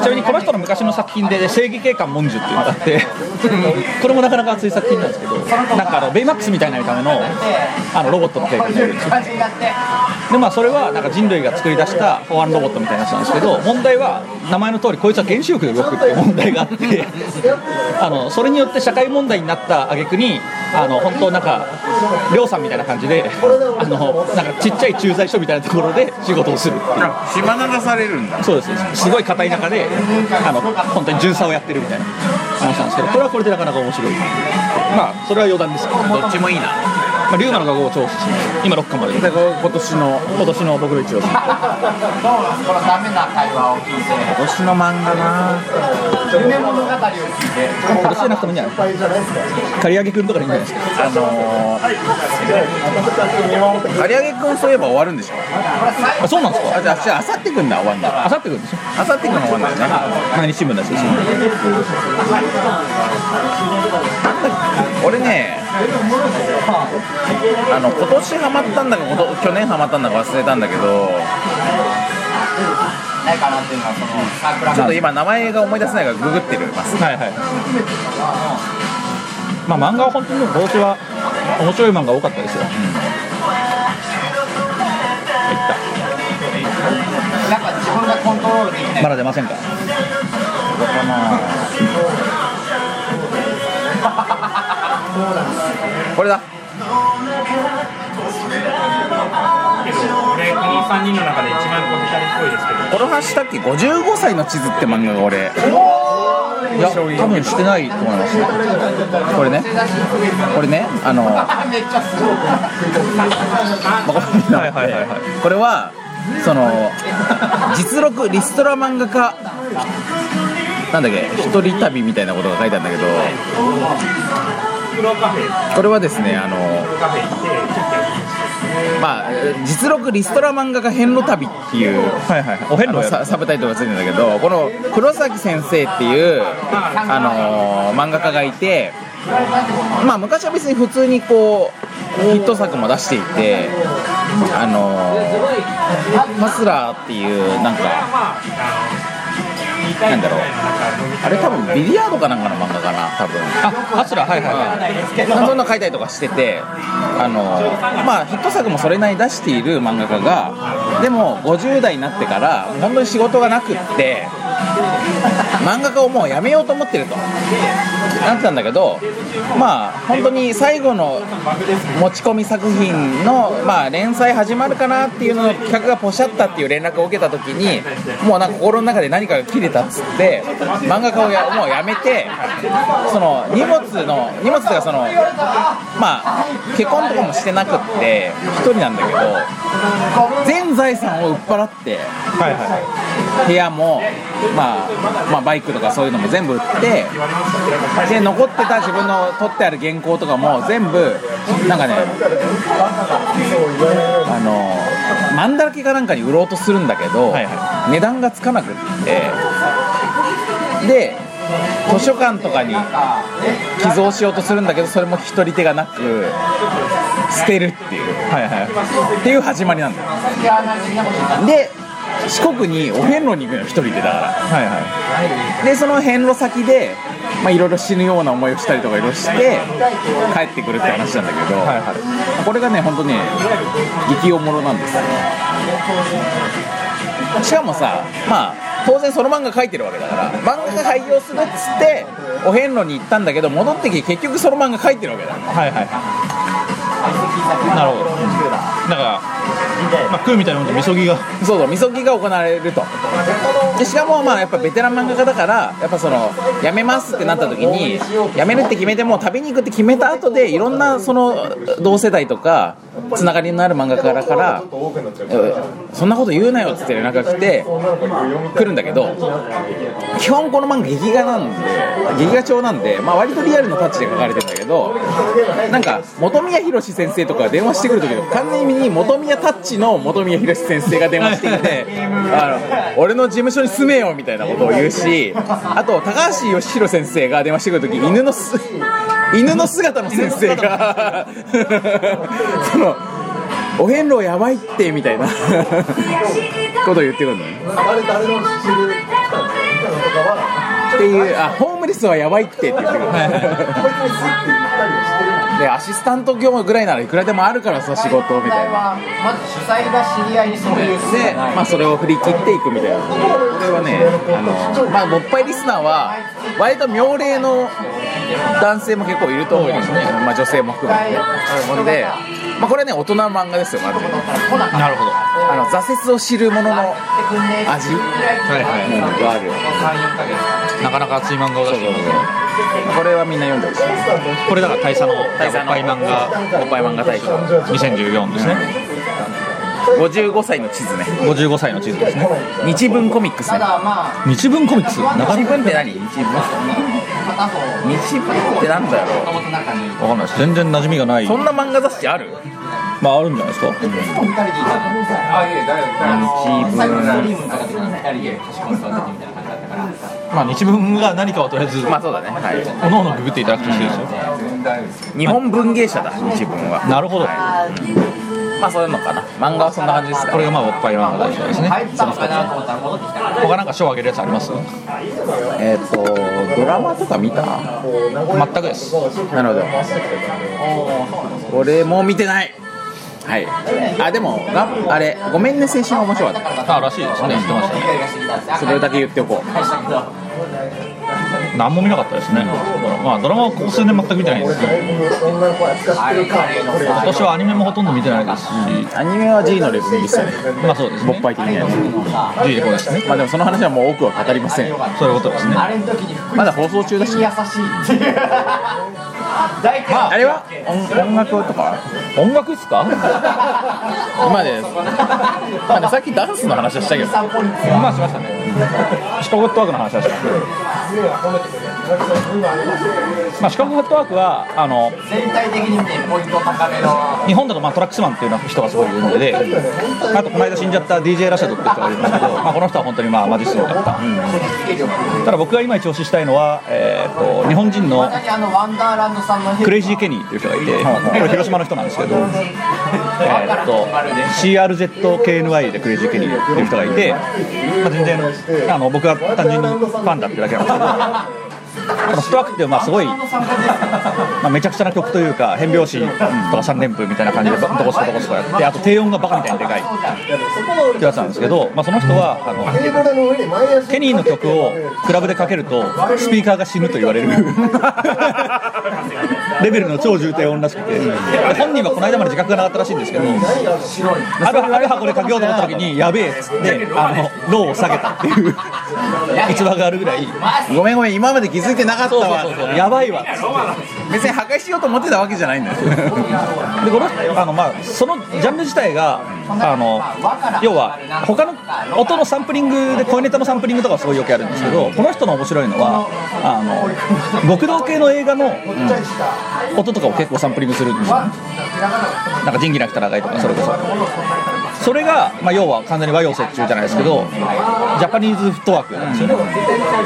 ちなみにこの人の昔の作品で、正義警官モンジュっていうのがあって これもなかなか熱い作品なんですけどなんかあのベイマックスみたいな見た目のあのロボットの警官。がいるんですよでまあそれはなんか人類が作り出した保安ロボットみたいなやつなんですけど問題は名前の通りこいつは原子力で動くっていう問題があって あのそれによって社会問題になった挙句にあの本当なんか亮さんみたいな感じであのなんかちっちゃい駐在所みたいなところで仕事をするっていう。島流されるんだ。そうです。すごい硬い中であの本当に巡査をやってるみたいな話なんですけどこれはこれでなかなか面白い。まあそれは余談ですけど、まどっちもいいなあ、龍馬の画号を超おすすめ今6巻まで。今年の今年の僕の一押し。このダメな会話を聞いて。今年の漫画な夢物語を聞いて。今年じゃなくてもいいんじゃない？刈り上げくんとかでいいんじゃないですか？あのー、刈り上げくんそういえば終わるんでしょ？あそうなんですか？あじゃあじゃああさってくんだ終わんだあさってくんですよ。あさってくん終わんだよね。毎日新聞のやつですよ俺ねあの今年ハマったんだか去年ハマったんだか忘れたんだけどちょっと今名前が思い出せないからググってるます。はいはい。まあ漫画は本当に今年は面白い漫画多かったですよ、なんか自分がコントロールできない。まだ出ませんか？これだ。これこの3人の中で一番こう左っぽいですけど。この話したっけ55歳の地図って漫画が俺。いや多分してないと思います。これね。これねあのめっちゃすごいはいはいはいはい。これはその実録リストラ漫画家。なんだっけ一人旅みたいなことが書いてあるんだけどこれはですねあのまあ実録リストラ漫画家遍路旅っていうはいはいはい。お遍路ササブタイトルがついてるんだけどこの黒崎先生っていう、あのー漫画家がいてまあ昔は別に普通にこうヒット作も出していてあのハスラーっていうなんかなんだろう。あれ多分ビリヤードかなんかの漫画かな多分。あハスラーはいはいはい。そんな書いたりとかしててあのまあヒット作もそれなりに出している漫画家がでも50代になってから本当に仕事がなくって漫画家をもうやめようと思ってると。なってたんだけどまあ本当に最後の持ち込み作品の、まあ、連載始まるかなっていうのの企画がポシャったっていう連絡を受けた時にもうなんか心の中で何かが切れたっつって漫画家をやもうやめてその荷物の荷物というかそのまあ結婚とかもしてなくって一人なんだけど全財産を売っ払ってはいは部屋も、まあ、まあバイクとかそういうのも全部売ってで残ってた自分の取ってある原稿とかも全部なんかねあのマンだらけかなんかに売ろうとするんだけど、はいは値段がつかなくってで図書館とかに寄贈しようとするんだけどそれも引き取り手がなく捨てるっていう。いはいはい。っていう始まりなんだよ。で四国にお遍路に行くのよ一人でだから。はいはい。でその遍路先でまあいろいろ死ぬような思いをしたりとかいろいろして帰ってくるって話なんだけど、はいはい。これがね本当ね激おもろなんです。よしかもさまあ当然その漫画描いてるわけだから漫画が廃業するっつってお遍路に行ったんだけど戻ってきて結局その漫画描いてるわけだ。はいはいなるほど。だから、まあ、食うみたいなもんでみそぎがそうそう、みそぎが行われると。でしかも、まあ、やっぱベテラン漫画家だから、やっぱその、辞めますってなった時に、辞めるって決めても、旅に行くって決めた後で、いろんな、その、同世代とか、つながりのある漫画家だから、えそんなこと言うなよっつって連絡が来て、来るんだけど、基本この漫画劇画なんで、劇画調なんで、まあ割とリアルなタッチで書かれてるんだけど、なんか、本宮宏先生とかが電話してくるとき完全に本宮タッチの本宮宏先生が電話してきて、あの、俺の事務所に住めよみたいなことを言うし、あと、高橋義弘先生が電話してくるとき、犬のす、犬の姿の先生が、その、お遍路やばいってみたいな。ことを言ってくるのね。っていうあホームレスはやばいってって言ってくる でアシスタント業務ぐらいならいくらでもあるからさ仕事みたいな。まず主催が知り合いにそういうで、まあ、それを振り切っていくみたいな。これはねあのまあ勃発リスナーは割と妙齢の男性も結構いると思うんですね、まあ、女性も含めて。ほんで、まあ、これね大人の漫画ですよまずなるほど。あの挫折を知る者の味。はいはい。があるなかなか熱い漫画を出してますこれはみんな読んでほしい。これだから大佐の大佐のおっぱい漫画。おっぱい漫画大賞。2014ですね55歳の地図ね。55歳の地図ですね。日文コミックスね。日文コミックス？なか日なか文って何？日文？日文ってなんだろうかんないです。全然馴染みがない。そんな漫画雑誌ある？まああるんじゃないですか。日文まあ日文が何かはとりあえずまあそうだね。はい。おのおのググっていただくとしてですよ。日本文芸社だ日文は。なるほどまあそういうのかな。漫画はそんな感じですかこれがまあおっぱい漫画大賞ですね。入ったのかなと思ったら戻ってきた。から他なんか賞あげるやつあります？えっ、とドラマとか見た？全くです。なるほど。これも見てない。はい。あでもがあれごめんね青春は面白かった。あらしいですね。言ってました。ねそれだけ言っておこう何も見なかったですね。まあドラマはここ数年全く見てないですね今年はアニメもほとんど見てないですし。アニメは G のレベルでしたねまあそうですね。勃発的にはね。G でこうですね。まあでもその話はもう多くは語りません。そういうことですね。あれの時に福まだ放送中だし。に優しいっていう大体あれは？音音楽とか？音楽っすか？今で、まあね、さっきダンスの話はしたけど。まあしましたね。シカゴットワーには褒めてくれまあ、シカゴフットワークはあの全体的にポイント高めの。日本だとまあトラックスマンっていうような人がすごい有名で、あとこの間死んじゃった DJ ラシャドっていう人がいるんですけど、まあ、この人は本当にまあマジすごかった、ただ僕が今一押ししたいのは、えー、と日本人のクレイジーケニーっていう人がいて、これ広島の人なんですけど、えー、と CRZKNY でクレイジーケニーっていう人がいて、まあ、全然あの僕は単純にファンだっていうだけなんですけど。このフックってまあすごい、まあ、めちゃくちゃな曲というか変拍子とか3連符みたいな感じでどこそこどこそこやってあと低音がバカみたいにでかい。ってやつなんですけど、まあ、その人はあのケニーの曲をクラブでかけるとスピーカーが死ぬと言われる。レベルの超重低音らしくて。本人はこの間まで自覚がなかったらしいんですけどあるある箱でかけようと思った時にやべえっつってあのローを下げたっていう。逸話があるぐらい。ごめんごめん今まで気づいてなかったわ。やばいわ。別に破壊しようと思ってたわけじゃないんだよ。でこのあの、まあ、そのジャンル自体があの要は他の音のサンプリングで声ネタのサンプリングとかはすごいよくやるんですけどこの人の面白いのはあの極道系の映画の、音とかを結構サンプリングするんですよね。なんか仁義なき戦いとかそれこそそれが、まあ、要は完全に和洋折衷じゃないですけどジャパニーズフットワーク。なんですよね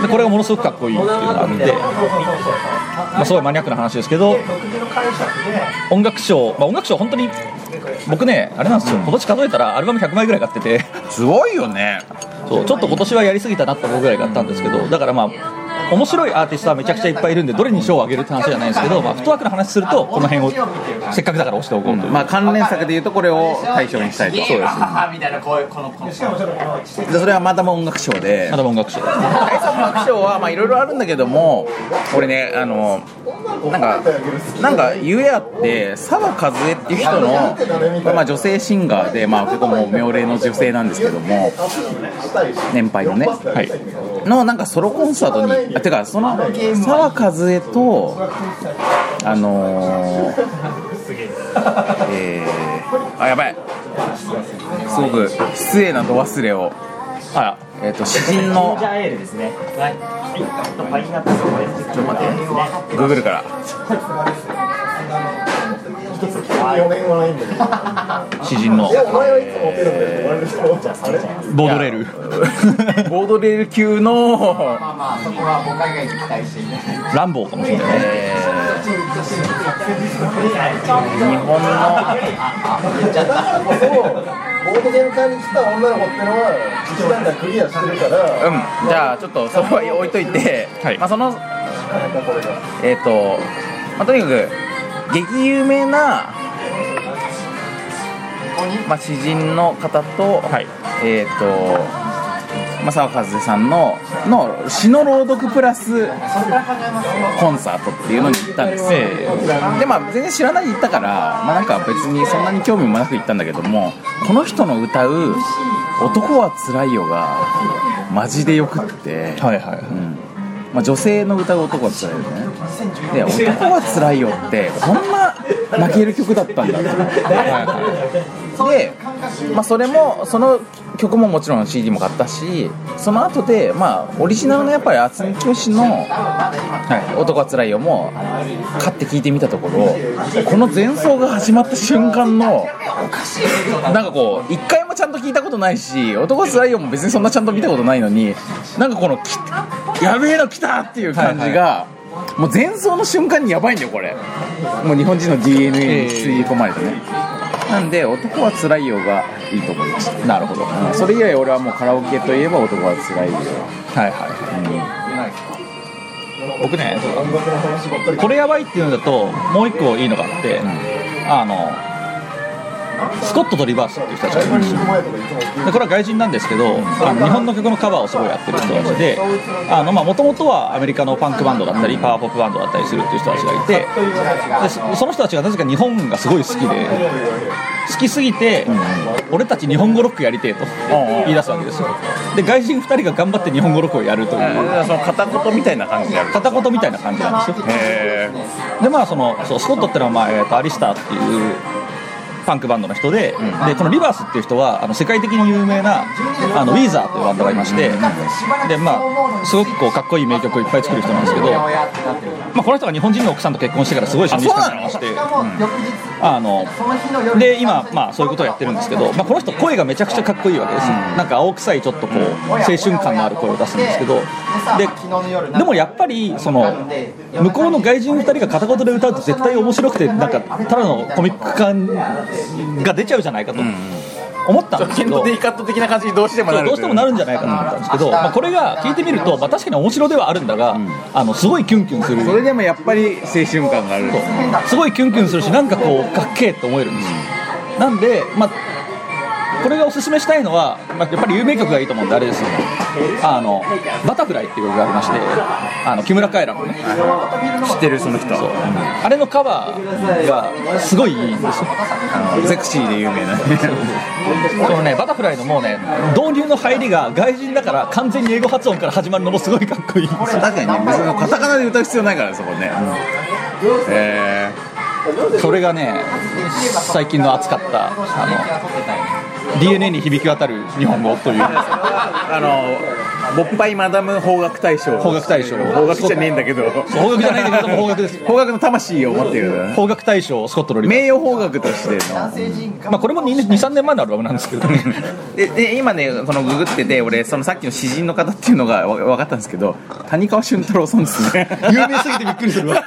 でこれがものすごくかっこいいっていうのがあって、まあ、すごいマニアックな話ですけど音楽賞、まあ、音楽賞本当に僕ねあれなんですよ。今年数えたらアルバム100枚ぐらい買ってて。すごいよね。そうちょっと今年はやりすぎたなと思うぐらい買ったんですけどだからまあ面白いアーティストはめちゃくちゃいっぱいいるんでどれに賞をあげるって話じゃないんですけど、まあ、フットワークの話するとこの辺をせっかくだから押しておこうという、まあ関連作でいうとこれを対象にしたいと。そうです。みたいなこういうこのこのでそれはマダム音楽賞で。まだ音楽賞。大作音楽賞はまあいろいろあるんだけども俺ねあのなんかなんかゆえあって澤和恵っていう人の、まあ、女性シンガーで、まあ、結構もう妙齢の女性なんですけども年配のね、はい、のなんかソロコンサートにあてかその澤和恵とあのー、えー、あやばい。すごく失礼な度忘れを。あらえっ、と詩人の。じゃあエールですね。はい。ちょっと待って。グーグルから詩人の。ボードレール。ボードレール級の。まあまあそこは僕海外に期待していないランボーかもしれないね。えー日本の。言っちゃったボードゲーム会に来た女の子っていうのは一段階クリアしてるからうんじゃあちょっとそれは置いといて、はいまあそのえっ、と、まあ、とにかく激有名な、まあ、詩人の方と、はい。えっ、とまあ、沢和さんのの詩の朗読プラスコンサートっていうのに行ったんです。よ、でまあ全然知らないで行ったから、まあ、なんか別にそんなに興味もなく行ったんだけどもこの人の歌う「男はつらいよ」がマジでよくって、はいはい。うん。まあ、女性の歌う男はつらいよね。で男はつらいよってこんな泣ける曲だったんだ。と思って、で、まあ、それもその曲ももちろん CD も買ったしその後でまあオリジナルのやっぱり渥美清の「はい、男はつらいよ」も買って聴いてみたところこの前奏が始まった瞬間のなんかこう一回もちゃんと聞いたことないし「男はつらいよ」も別にそんなちゃんと見たことないのになんかこのきやべえの来たっていう感じが、もう前奏の瞬間にやばいんだよこれ。もう日本人の DNA に吸い込まれてね、なんで「男はつらいよ」がいいと思いました？なるほど。はうん。それ以来俺はもうカラオケといえば男はつらいよ、いはい。僕ねこれやばいっていうのだともう一個いいのがあって、あのスコットとリバースっていう人たちがいるんですよ。でこれは外人なんですけどあの日本の曲のカバーをすごいやってる人たちでもともとはアメリカのパンクバンドだったりパワーポップバンドだったりするっていう人たちがいてでそその人たちがなぜか日本がすごい好きで好きすぎて、俺たち日本語ロックやりてえと言い出すわけですよ。で外人2人が頑張って日本語ロックをやるという。えその片言みたいな感じでやる片言みたいな感じなんですよ。へでまあそのそうスコットってのは、まあえー、とアリスターっていうパンクバンドの人で,、でこのリバースっていう人はあの世界的に有名なあのウィーザーというバンドがいまして、でまあ、すごくこうかっこいい名曲をいっぱい作る人なんですけど、まあ、この人が日本人の奥さんと結婚してからすごい親日感がありましてあので今、まあ、そういうことをやってるんですけど、まあ、この人声がめちゃくちゃかっこいいわけです、なんか青臭いちょっとこう青春感のある声を出すんですけど。ででもやっぱりその向こうの外人2人が片言で歌うと絶対面白くてなんかただのコミック感が出ちゃうじゃないかと思ったんですケント・けど。デイカット的な感じにどうしてもなるどうしてもなるんじゃないかと思ったんですけど、まあ、これが聞いてみると、まあ、確かに面白ではあるんだが、あのすごいキュンキュンする。それでもやっぱり青春感があるすごいキュンキュンするしなんかこうかっけえって思えるんですよ。なんで、まあ、これがおすすめしたいのは、まあ、やっぱり有名曲がいいと思うんであれですよあの「バタフライ」っていう曲がありましてあの木村カエラのね。知ってるその人。あれのカバーがすごいいいんですよ。あのゼクシーで有名な。このねバタフライのもうね導入の入りが外人だから完全に英語発音から始まるのもすごいかっこいい確かにね別にカタカナで歌う必要ないからねそこね。へそれがね最近の熱かったあの DNA に響き渡る日本語という。あのボッパイマダム邦楽大賞邦楽大賞邦楽じゃねえんだけど。邦楽じゃないんだけども邦楽です。邦楽の魂を持っている。邦楽大賞スコットのリ名誉邦楽としての。まあ、これも23年前のアルバムなんですけどね。でで今ねこのググってて俺そのさっきの詩人の方っていうのがわ分かったんですけど谷川俊太郎さんですね。有名すぎてびっくりするわ。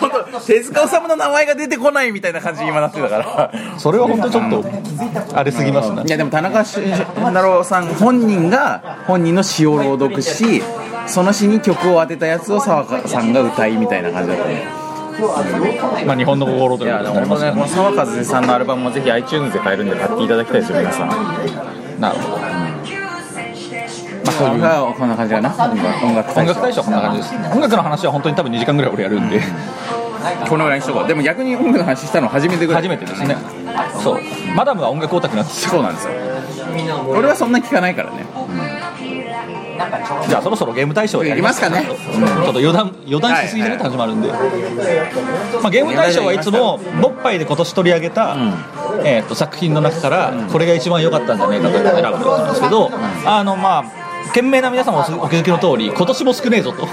本当手塚治虫の名前が出てこないみたいな感じに今なってたから。それは本当ちょっとあれすぎますね。いやでも田中俊太郎さん本人が本人の詩を朗読しその詩に曲を当てたやつを沢香さんが歌いみたいな感じだったね。まあ日本の心ということになりますね。でも本当ねこの沢和さんのアルバムもぜひ iTunes で買えるんで買っていただきたいですよ皆さん。なるほど。まあそういうこんな感じかな音楽。音楽音楽大賞はこんな感じです音楽の話は本当に多分2時間ぐらい俺やるんで。このぐらいにしとこうでも逆に音楽の話したの初めてぐらい。初めてですね。そう。マダムは音楽オタクなんですよ。そうなんですよ。俺はそんな聞かないからねじゃあそろそろゲーム大賞やりますか。ね。ちょっと余談余談しすぎじゃねって始まるんで、まあ、ゲーム大賞はいつもボッパイで今年取り上げた、えー、と作品の中からこれが一番良かったんじゃないかと選ぶわけなんですけどあのまあ賢明な皆さんもお気づきの通り今年も少ねえぞと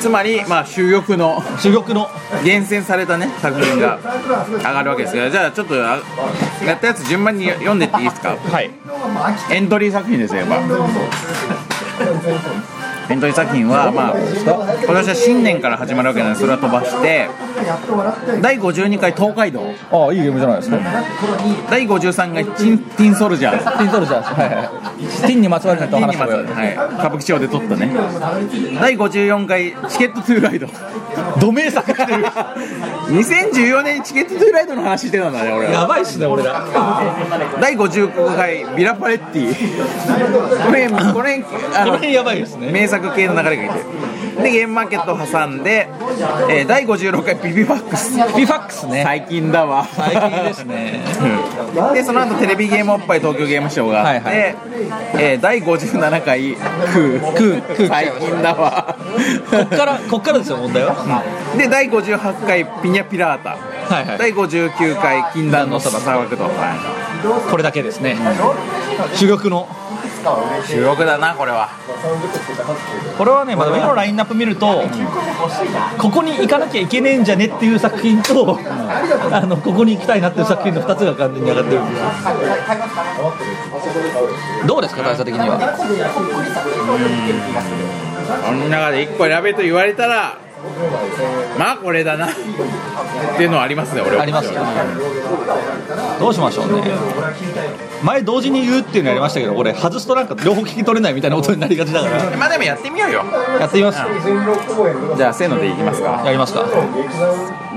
つまりまあ主力の珠玉の。厳選されたね作品が上がるわけですがじゃあちょっとあやったやつ順番に読んでっていいですか？はい。エントリー作品ですよやっぱエントリー作品はまあ今年は新年から始まるわけなんでそれは飛ばして第52回東海道。ああいいゲームじゃないですか。第53回チンティンソルジャーティントルジャーはいはいティンにまつわるネタお話をやるはい、歌舞伎町で撮ったね。第54回チケットトゥーライド。ド名作来てる。2014年にチケットトゥーライドの話してたんだね俺やばいっすね俺ら。第55回ビラパレッティ。これこれあこのの辺やばいですね。名作系の流れがいて。でゲームマーケットを挟んで、えー第56回ビビファックス。ピファックスね。最近だわ。最近ですね。でその後テレビゲームおっぱい東京ゲームショウがあって、はいはい。えー第57回クー。クークー最近だわ。こっからこっからですよ問題は。で第58回ピニャピラータ。はいはい。第59回禁断の砂漠と、はこれだけですね珠玉の。い、主力だなこれは。これはねまだ上のラインナップ見るとここに行かなきゃいけねえんじゃねっていう作品とあのここに行きたいなっていう作品の2つが完全に上がってる。んですよどうですか大佐的には。この中で1個選べと言われたらまあこれだな。っていうのはありますね俺は。ありますどうしましょうね。前同時に言うっていうのやりましたけど俺外すとなんか両方聞き取れないみたいなことになりがちだから。まあでもやってみようよ。やってみます。じゃあせーのでいきますか。やりますか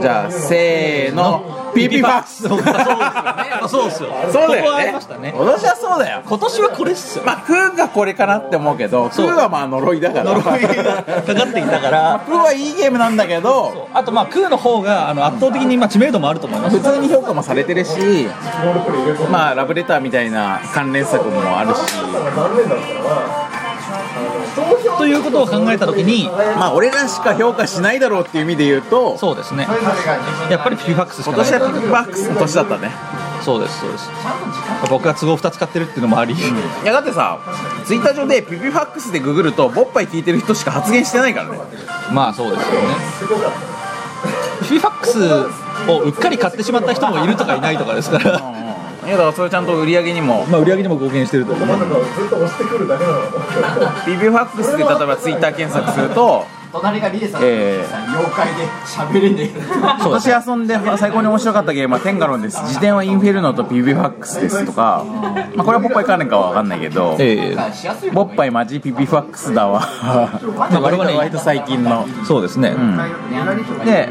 じゃあせーの。ピピファックス。そうそうですよ。そうだここはありよねましたね。今年はそうだよ。今年はこれっすよ。まあクーがこれかなって思うけどクそう。ーはまあ呪いだから。呪いがかかってきたから。クーはいいゲームなんだけどあとまあクーの方があの圧倒的にまあ知名度もあると思います。普通に評価もされてるしまあラブレターみたいな関連作もあるしということを考えたときにまあ俺らしか評価しないだろうっていう意味で言うとそうですね。やっぱりピピファックスしか今ない。年はピックバックスの年だったね。そうですそうです。僕が都合2つ買ってるっていうのもあり、いやだってさツイッター上でピピファックスでググるとボッパイ聞いてる人しか発言してないからね。まあそうですよね。ピピファックスをうっかり買ってしまった人もいるとかいないとかですからいやだからそれちゃんと売り上げにもまあ売り上げにも貢献してると思う。ずっと押してくるだけなの。ピピファックスで例えばツイッター検索すると隣がリレさん、え妖怪で喋れねえ。今年遊んで最高に面白かったゲームはテンガロンです。自転はインフェルノとピピファックスですとか、まあ、これはボッパイ関連かは分かんないけど、えしやすいボッパイマジピピファックスだわ。割と割と最近の。えそうですね、で、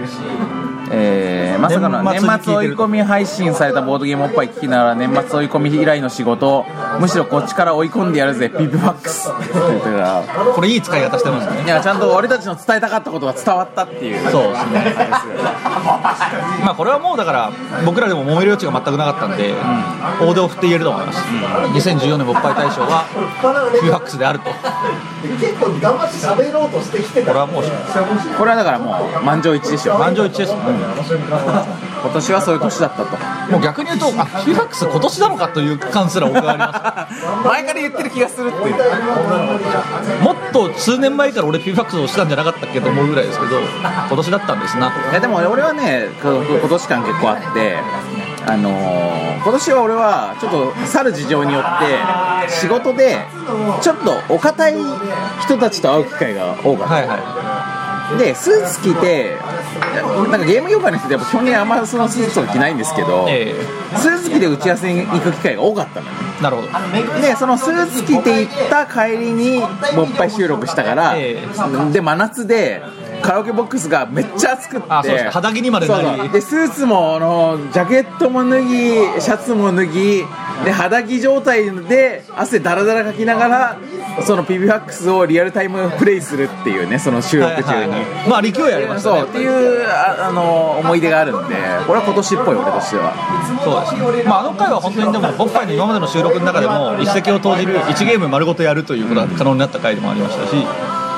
えーまさかの年年末追い込み配信されたボードゲームおっぱい聞きながら年末追い込み以来の仕事むしろこっちから追い込んでやるぜピピファックス。って言ってたからこれいい使い方してますね。いやちゃんと俺たちの伝えたかったことが伝わったっていう。そうですね。まあこれはもうだから僕らでも揉める余地が全くなかったんで、大手を振って言えると思います、2014年勃発大賞はピピファックスであると。こ結構頑張って喋ろうとしてきてた。れはもうこれはだからもう満場一致でしょ。満場一致です、今年はそういう年だったと。もう逆に言うとあピピファックス今年なのかという感すら僕はあります。前から言ってる気がするっていう。もっと数年前から俺ピピファックスをしたんじゃなかったっけと思うぐらいですけど今年だったんですな。いやでも俺はねこ今年間結構あってあのー今年は俺はちょっと去る事情によって仕事でちょっとお堅い人たちと会う機会が多かった、はいはでスーツ着てなんかゲーム業界の人ってやっぱ基本的にあんまそのスーツとか着ないんですけど、いえ。スーツ着で打ち合わせに行く機会が多かったのよ。えなるほど。でそのスーツ着て行った帰りにもっぱい収録したから、え。で真夏でカラオケボックスがめっちゃ暑くって。あそうです肌着にまででスーツもあのジャケットも脱ぎシャツも脱ぎで肌着状態で汗だらだらかきながらそのピビファックスをリアルタイムプレイするっていうねその収録中に、はいはいはい。まあ力をやりましたね。そう。っていうああの思い出があるんで。これは今年っぽい俺としては。そうです、まあ、あの回は本当にでもボッパイの今までの収録の中でも一石を投じる1ゲーム丸ごとやるということが可能になった回でもありましたし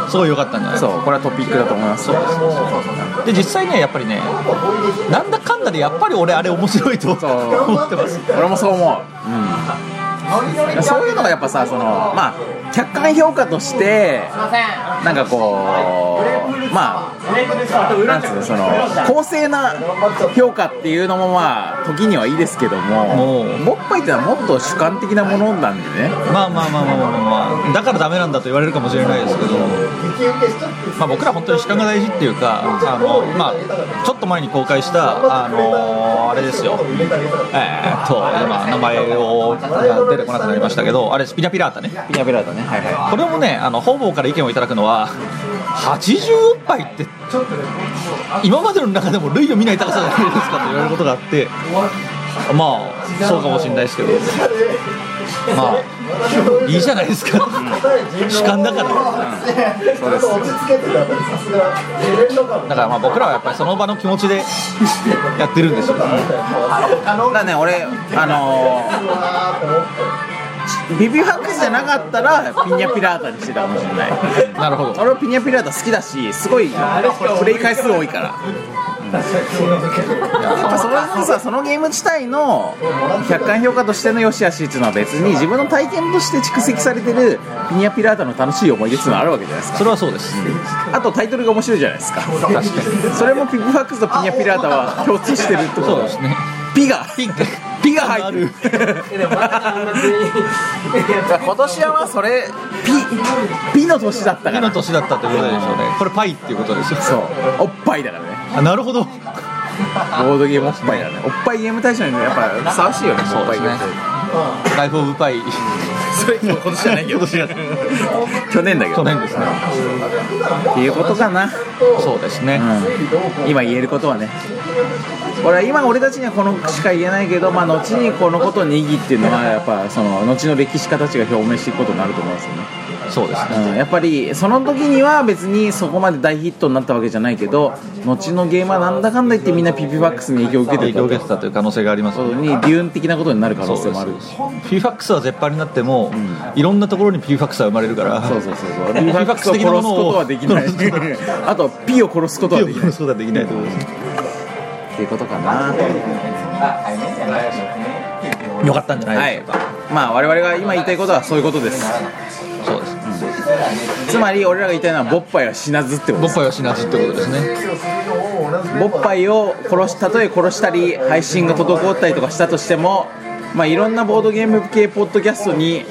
すごい良かったんじゃないそうこれはトピックだと思いますで実際ねやっぱりねなんだかんだでやっぱり俺あれ面白いと思ってます俺もそう思う、うん、そういうのがやっぱさそのまあ客観評価としてなんかこうまあなんつうのその公正な評価っていうのもまあ時にはいいですけどももうボッパイってのはもっと主観的なものなんでね。まあまあまあまあまあまあだからダメなんだと言われるかもしれないですけど、まあ、僕ら本当に主観が大事っていうかあの、まあ、ちょっと前に公開したあのあれですよ。えーっと今名前をが出てこなくなりましたけどあれスピナピラータね。ピニャペラーだね。はいはこれもねあの方々から意見をいただくのは80おっぱいって今までの中でも類を見ない高さじゃないですかと言われることがあってまあそうかもしれないですけど。まあいいじゃないですか。主観だから。そうです。落ち着けてたらさすがレンド感だからまあ僕らはやっぱりその場の気持ちでやってるんですよだからね俺あのービビファックスじゃなかったらピニャピラータにしてたかもしれない。なるほど。俺はピニャピラータ好きだしすごいプレイ回数多いから、やっぱそのさそのゲーム自体の客観評価としての良し悪しっていうのは別に自分の体験として蓄積されてるピニャピラータの楽しい思い出っていうのはあるわけじゃないですか。それはそうです。あとタイトルが面白いじゃないですか。確かに。それもピビファックスとピニャピラータは共通してるってことそうですねピがピピが入ってる 今年はまあそれピピの年だったか次らの年だったということでしょうね。これパイっていうことですよそう。おっぱいだからね。あなるほど。ボードゲームおっぱいだね。おっぱいゲーム大賞にやっぱふさわしいよねそうですね。おっぱいゲームライフオブパイ。それ今年じゃないけど去年だけど。去年ですね。っていうことかな、そうですね、うん、今言えることはねこれは今俺たちにはこのしか言えないけど、まあ、後にこのことを握っていうのはやっぱその後の歴史家たちが表明していくことになると思うんですよね。そうですね。うん、やっぱりその時には別にそこまで大ヒットになったわけじゃないけど後のゲームはなんだかんだ言ってみんなピピファックスに影響を受けてた影響を受けてたという可能性がありますことにデューン的なことになる可能性もある。しフィーファックスは絶版になっても、いろんなところにピーファックスは生まれるから。そうそうそうそう。ピピファックスを殺すことはできない。あとピを殺すことはできない。っそうだできないと思いますていうことかな。よかったんじゃなはいいでしょうか、まあ我々が今言いたいことはそういうことです。そうです。つまり俺らが言いたいのはボッパイは死なずってことです。ボッパイは死なずってことですね。ボッパイを殺したとえ殺したり配信が滞ったりとかしたとしても、まあ、いろんなボードゲーム系ポッドキャストに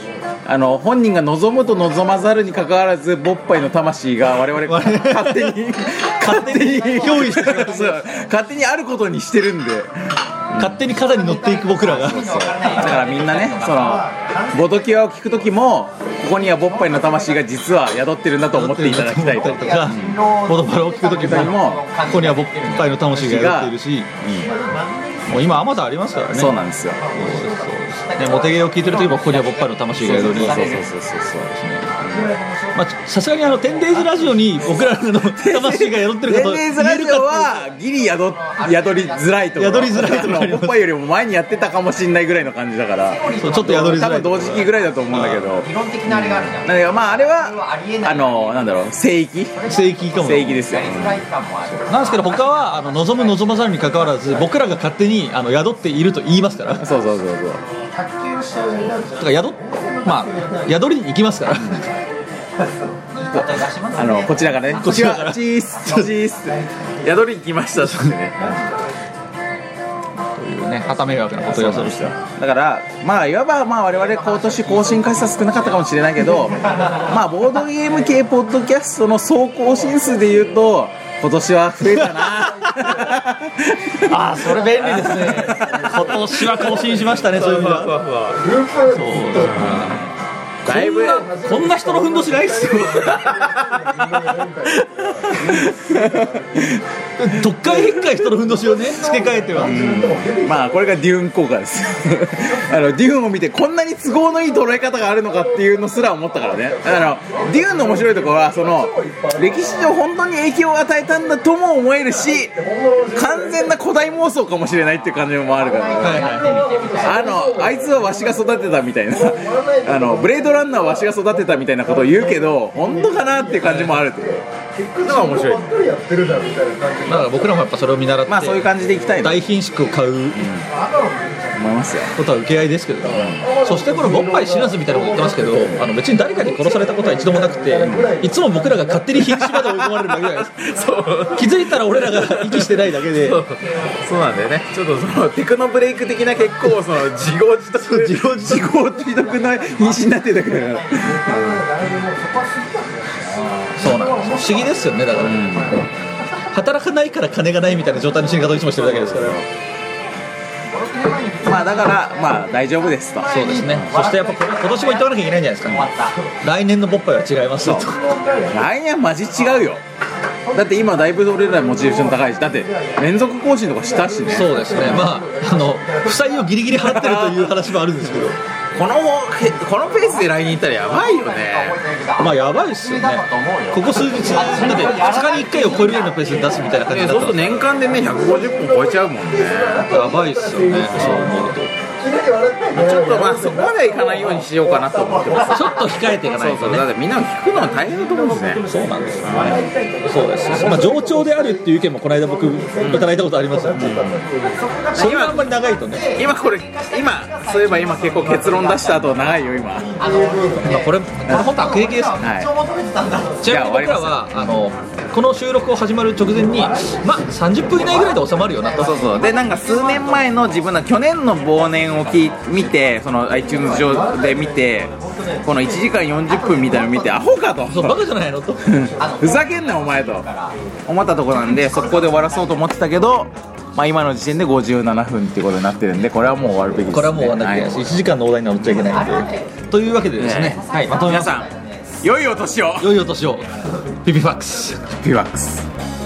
あの本人が望むと望まざるにかかわらずボッパイの魂が我々 勝手に 勝手に憑依して 勝手にあることにしてるんで。勝手に肩に乗っていく僕らが。だからみんなねそのボドキュアを聞く時もここにはボッパイの魂が実は宿ってるんだと思っていただきたいと。とかボドバラを聞く時ももここにはボッパイの魂が宿っているし、もう今アマゾンありますからね。そうなんですよ。ね、モテゲーを聞いてる時もここにはボッパイの魂が宿りそうそうそうそうそうまあさすがにあのテンデイズラジオに僕らの 魂が宿ってるテンことデイズラジオはギリ宿宿りづらいと宿りづらいところ。ありますあのポッパイよりも前にやってたかもしれないぐらいの感じだから。そうちょっと宿りづ多分らい同時期ぐらいだと思うんだけど。理論的なあれがあるじゃんなんかまああれはあのなんだろう聖域？聖域かも聖域ですよ。なんですけど他はあの望む望まざるに関わらず僕らが勝手にあの宿っていると言いますから。だそうそうそうそう。から宿まあ宿りに行きますからあのこちらからねこちらからチースチース宿りに来ましたってね。というね旗迷惑なことをする人だからまあいわばまあ我々今年更新回数は少なかったかもしれないけどまあボードゲーム系ポッドキャストの総更新数で言うと今年は増えたな。ああそれ便利ですね。今年は更新しましたねそういう意味では。だいぶこんな人のふんどしないっすよ。どっかいへっかい人のふんどしをね付け替えては。まあこれがデューン効果です。あのデューンを見てこんなに都合のいい捉え方があるのかっていうのすら思ったからね。あのデューンの面白いところはその歴史上本当に影響を与えたんだとも思えるし完全な古代妄想かもしれないっていう感じもあるから、あのあいつはわしが育てたみたいな。あのブレードランナーはわしが育てたみたいなことを言うけど本当かなっていう感じもあるという。のが面白いだから僕らもやっぱそれを見習ってまあそういう感じでいきたい大品種を買う思いますよ。ことは受け合いですけれど。も、そしてこのボッパイ死なずみたいなこと言ってますけどあの別に誰かに殺されたことは一度もなくていつも僕らが勝手に瀕死まで追い込まれるだけじゃないです。か気づいたら俺らが息してないだけで。そう。なんだよね。ちょっとそのテクノブレイク的な結構その自業自得自業自得。な品種になってたから。そうなんです不思議ですよねだから、働かないから金がないみたいな状態の死に方をいつもしてるだけですからまあだからまあ大丈夫ですと。そうですね。そしてやっぱ今年も言っておかなきゃいけないんじゃないですか来年のボッパイは違いますよと。来年はマジ違うよ。だって今だいぶ俺らモチベーション高いしだって連続更新とかしたしね。そうですね。まああの負債をギリギリ払ってるという話もあるんですけどこのこのペースで来年行ったらやばいよね。まあやばいっすよね。ここ数日だって2日に1回を超えるぐらいのペースで出すみたいな感じだったらそうすると年間でね150本超えちゃうもんね。やばいっすよね。そう思うとちょっとまあそこまではいかないようにしようかなと思ってます。ちょっと控えていかないとね。そうそうだってみんな聞くのは大変だと思うんですね。そうなんですよ。ねそうですまあ上長であるっていう意見もこの間僕いただいたことありますよ、それはあんまり長いとね。今これ今そういえば今結構結論出した後長いよ今。まあこれこれ本当悪影響ですねはい。ちなみに僕らはあのこの収録を始まる直前にまあ30分以内ぐらいで収まるよなと。そうそう。でなんか数年前の自分の去年の忘年をき見てその iTunes 上で見てこの1時間40分みたいなの見てアホかと。そうバカじゃないのと。ふざけんなお前と。思ったとこなんで速攻で終わらそうと思ってたけどまあ今の時点で57分っていうことになってるんでこれはもう終わるべきです、ね、これはもう終わんなきゃいけないし、は1時間のお題に乗っちゃいけないんでというわけでですねねはいまとめ皆さん良いお年を。良いお年を。ピピファックス。ピワックス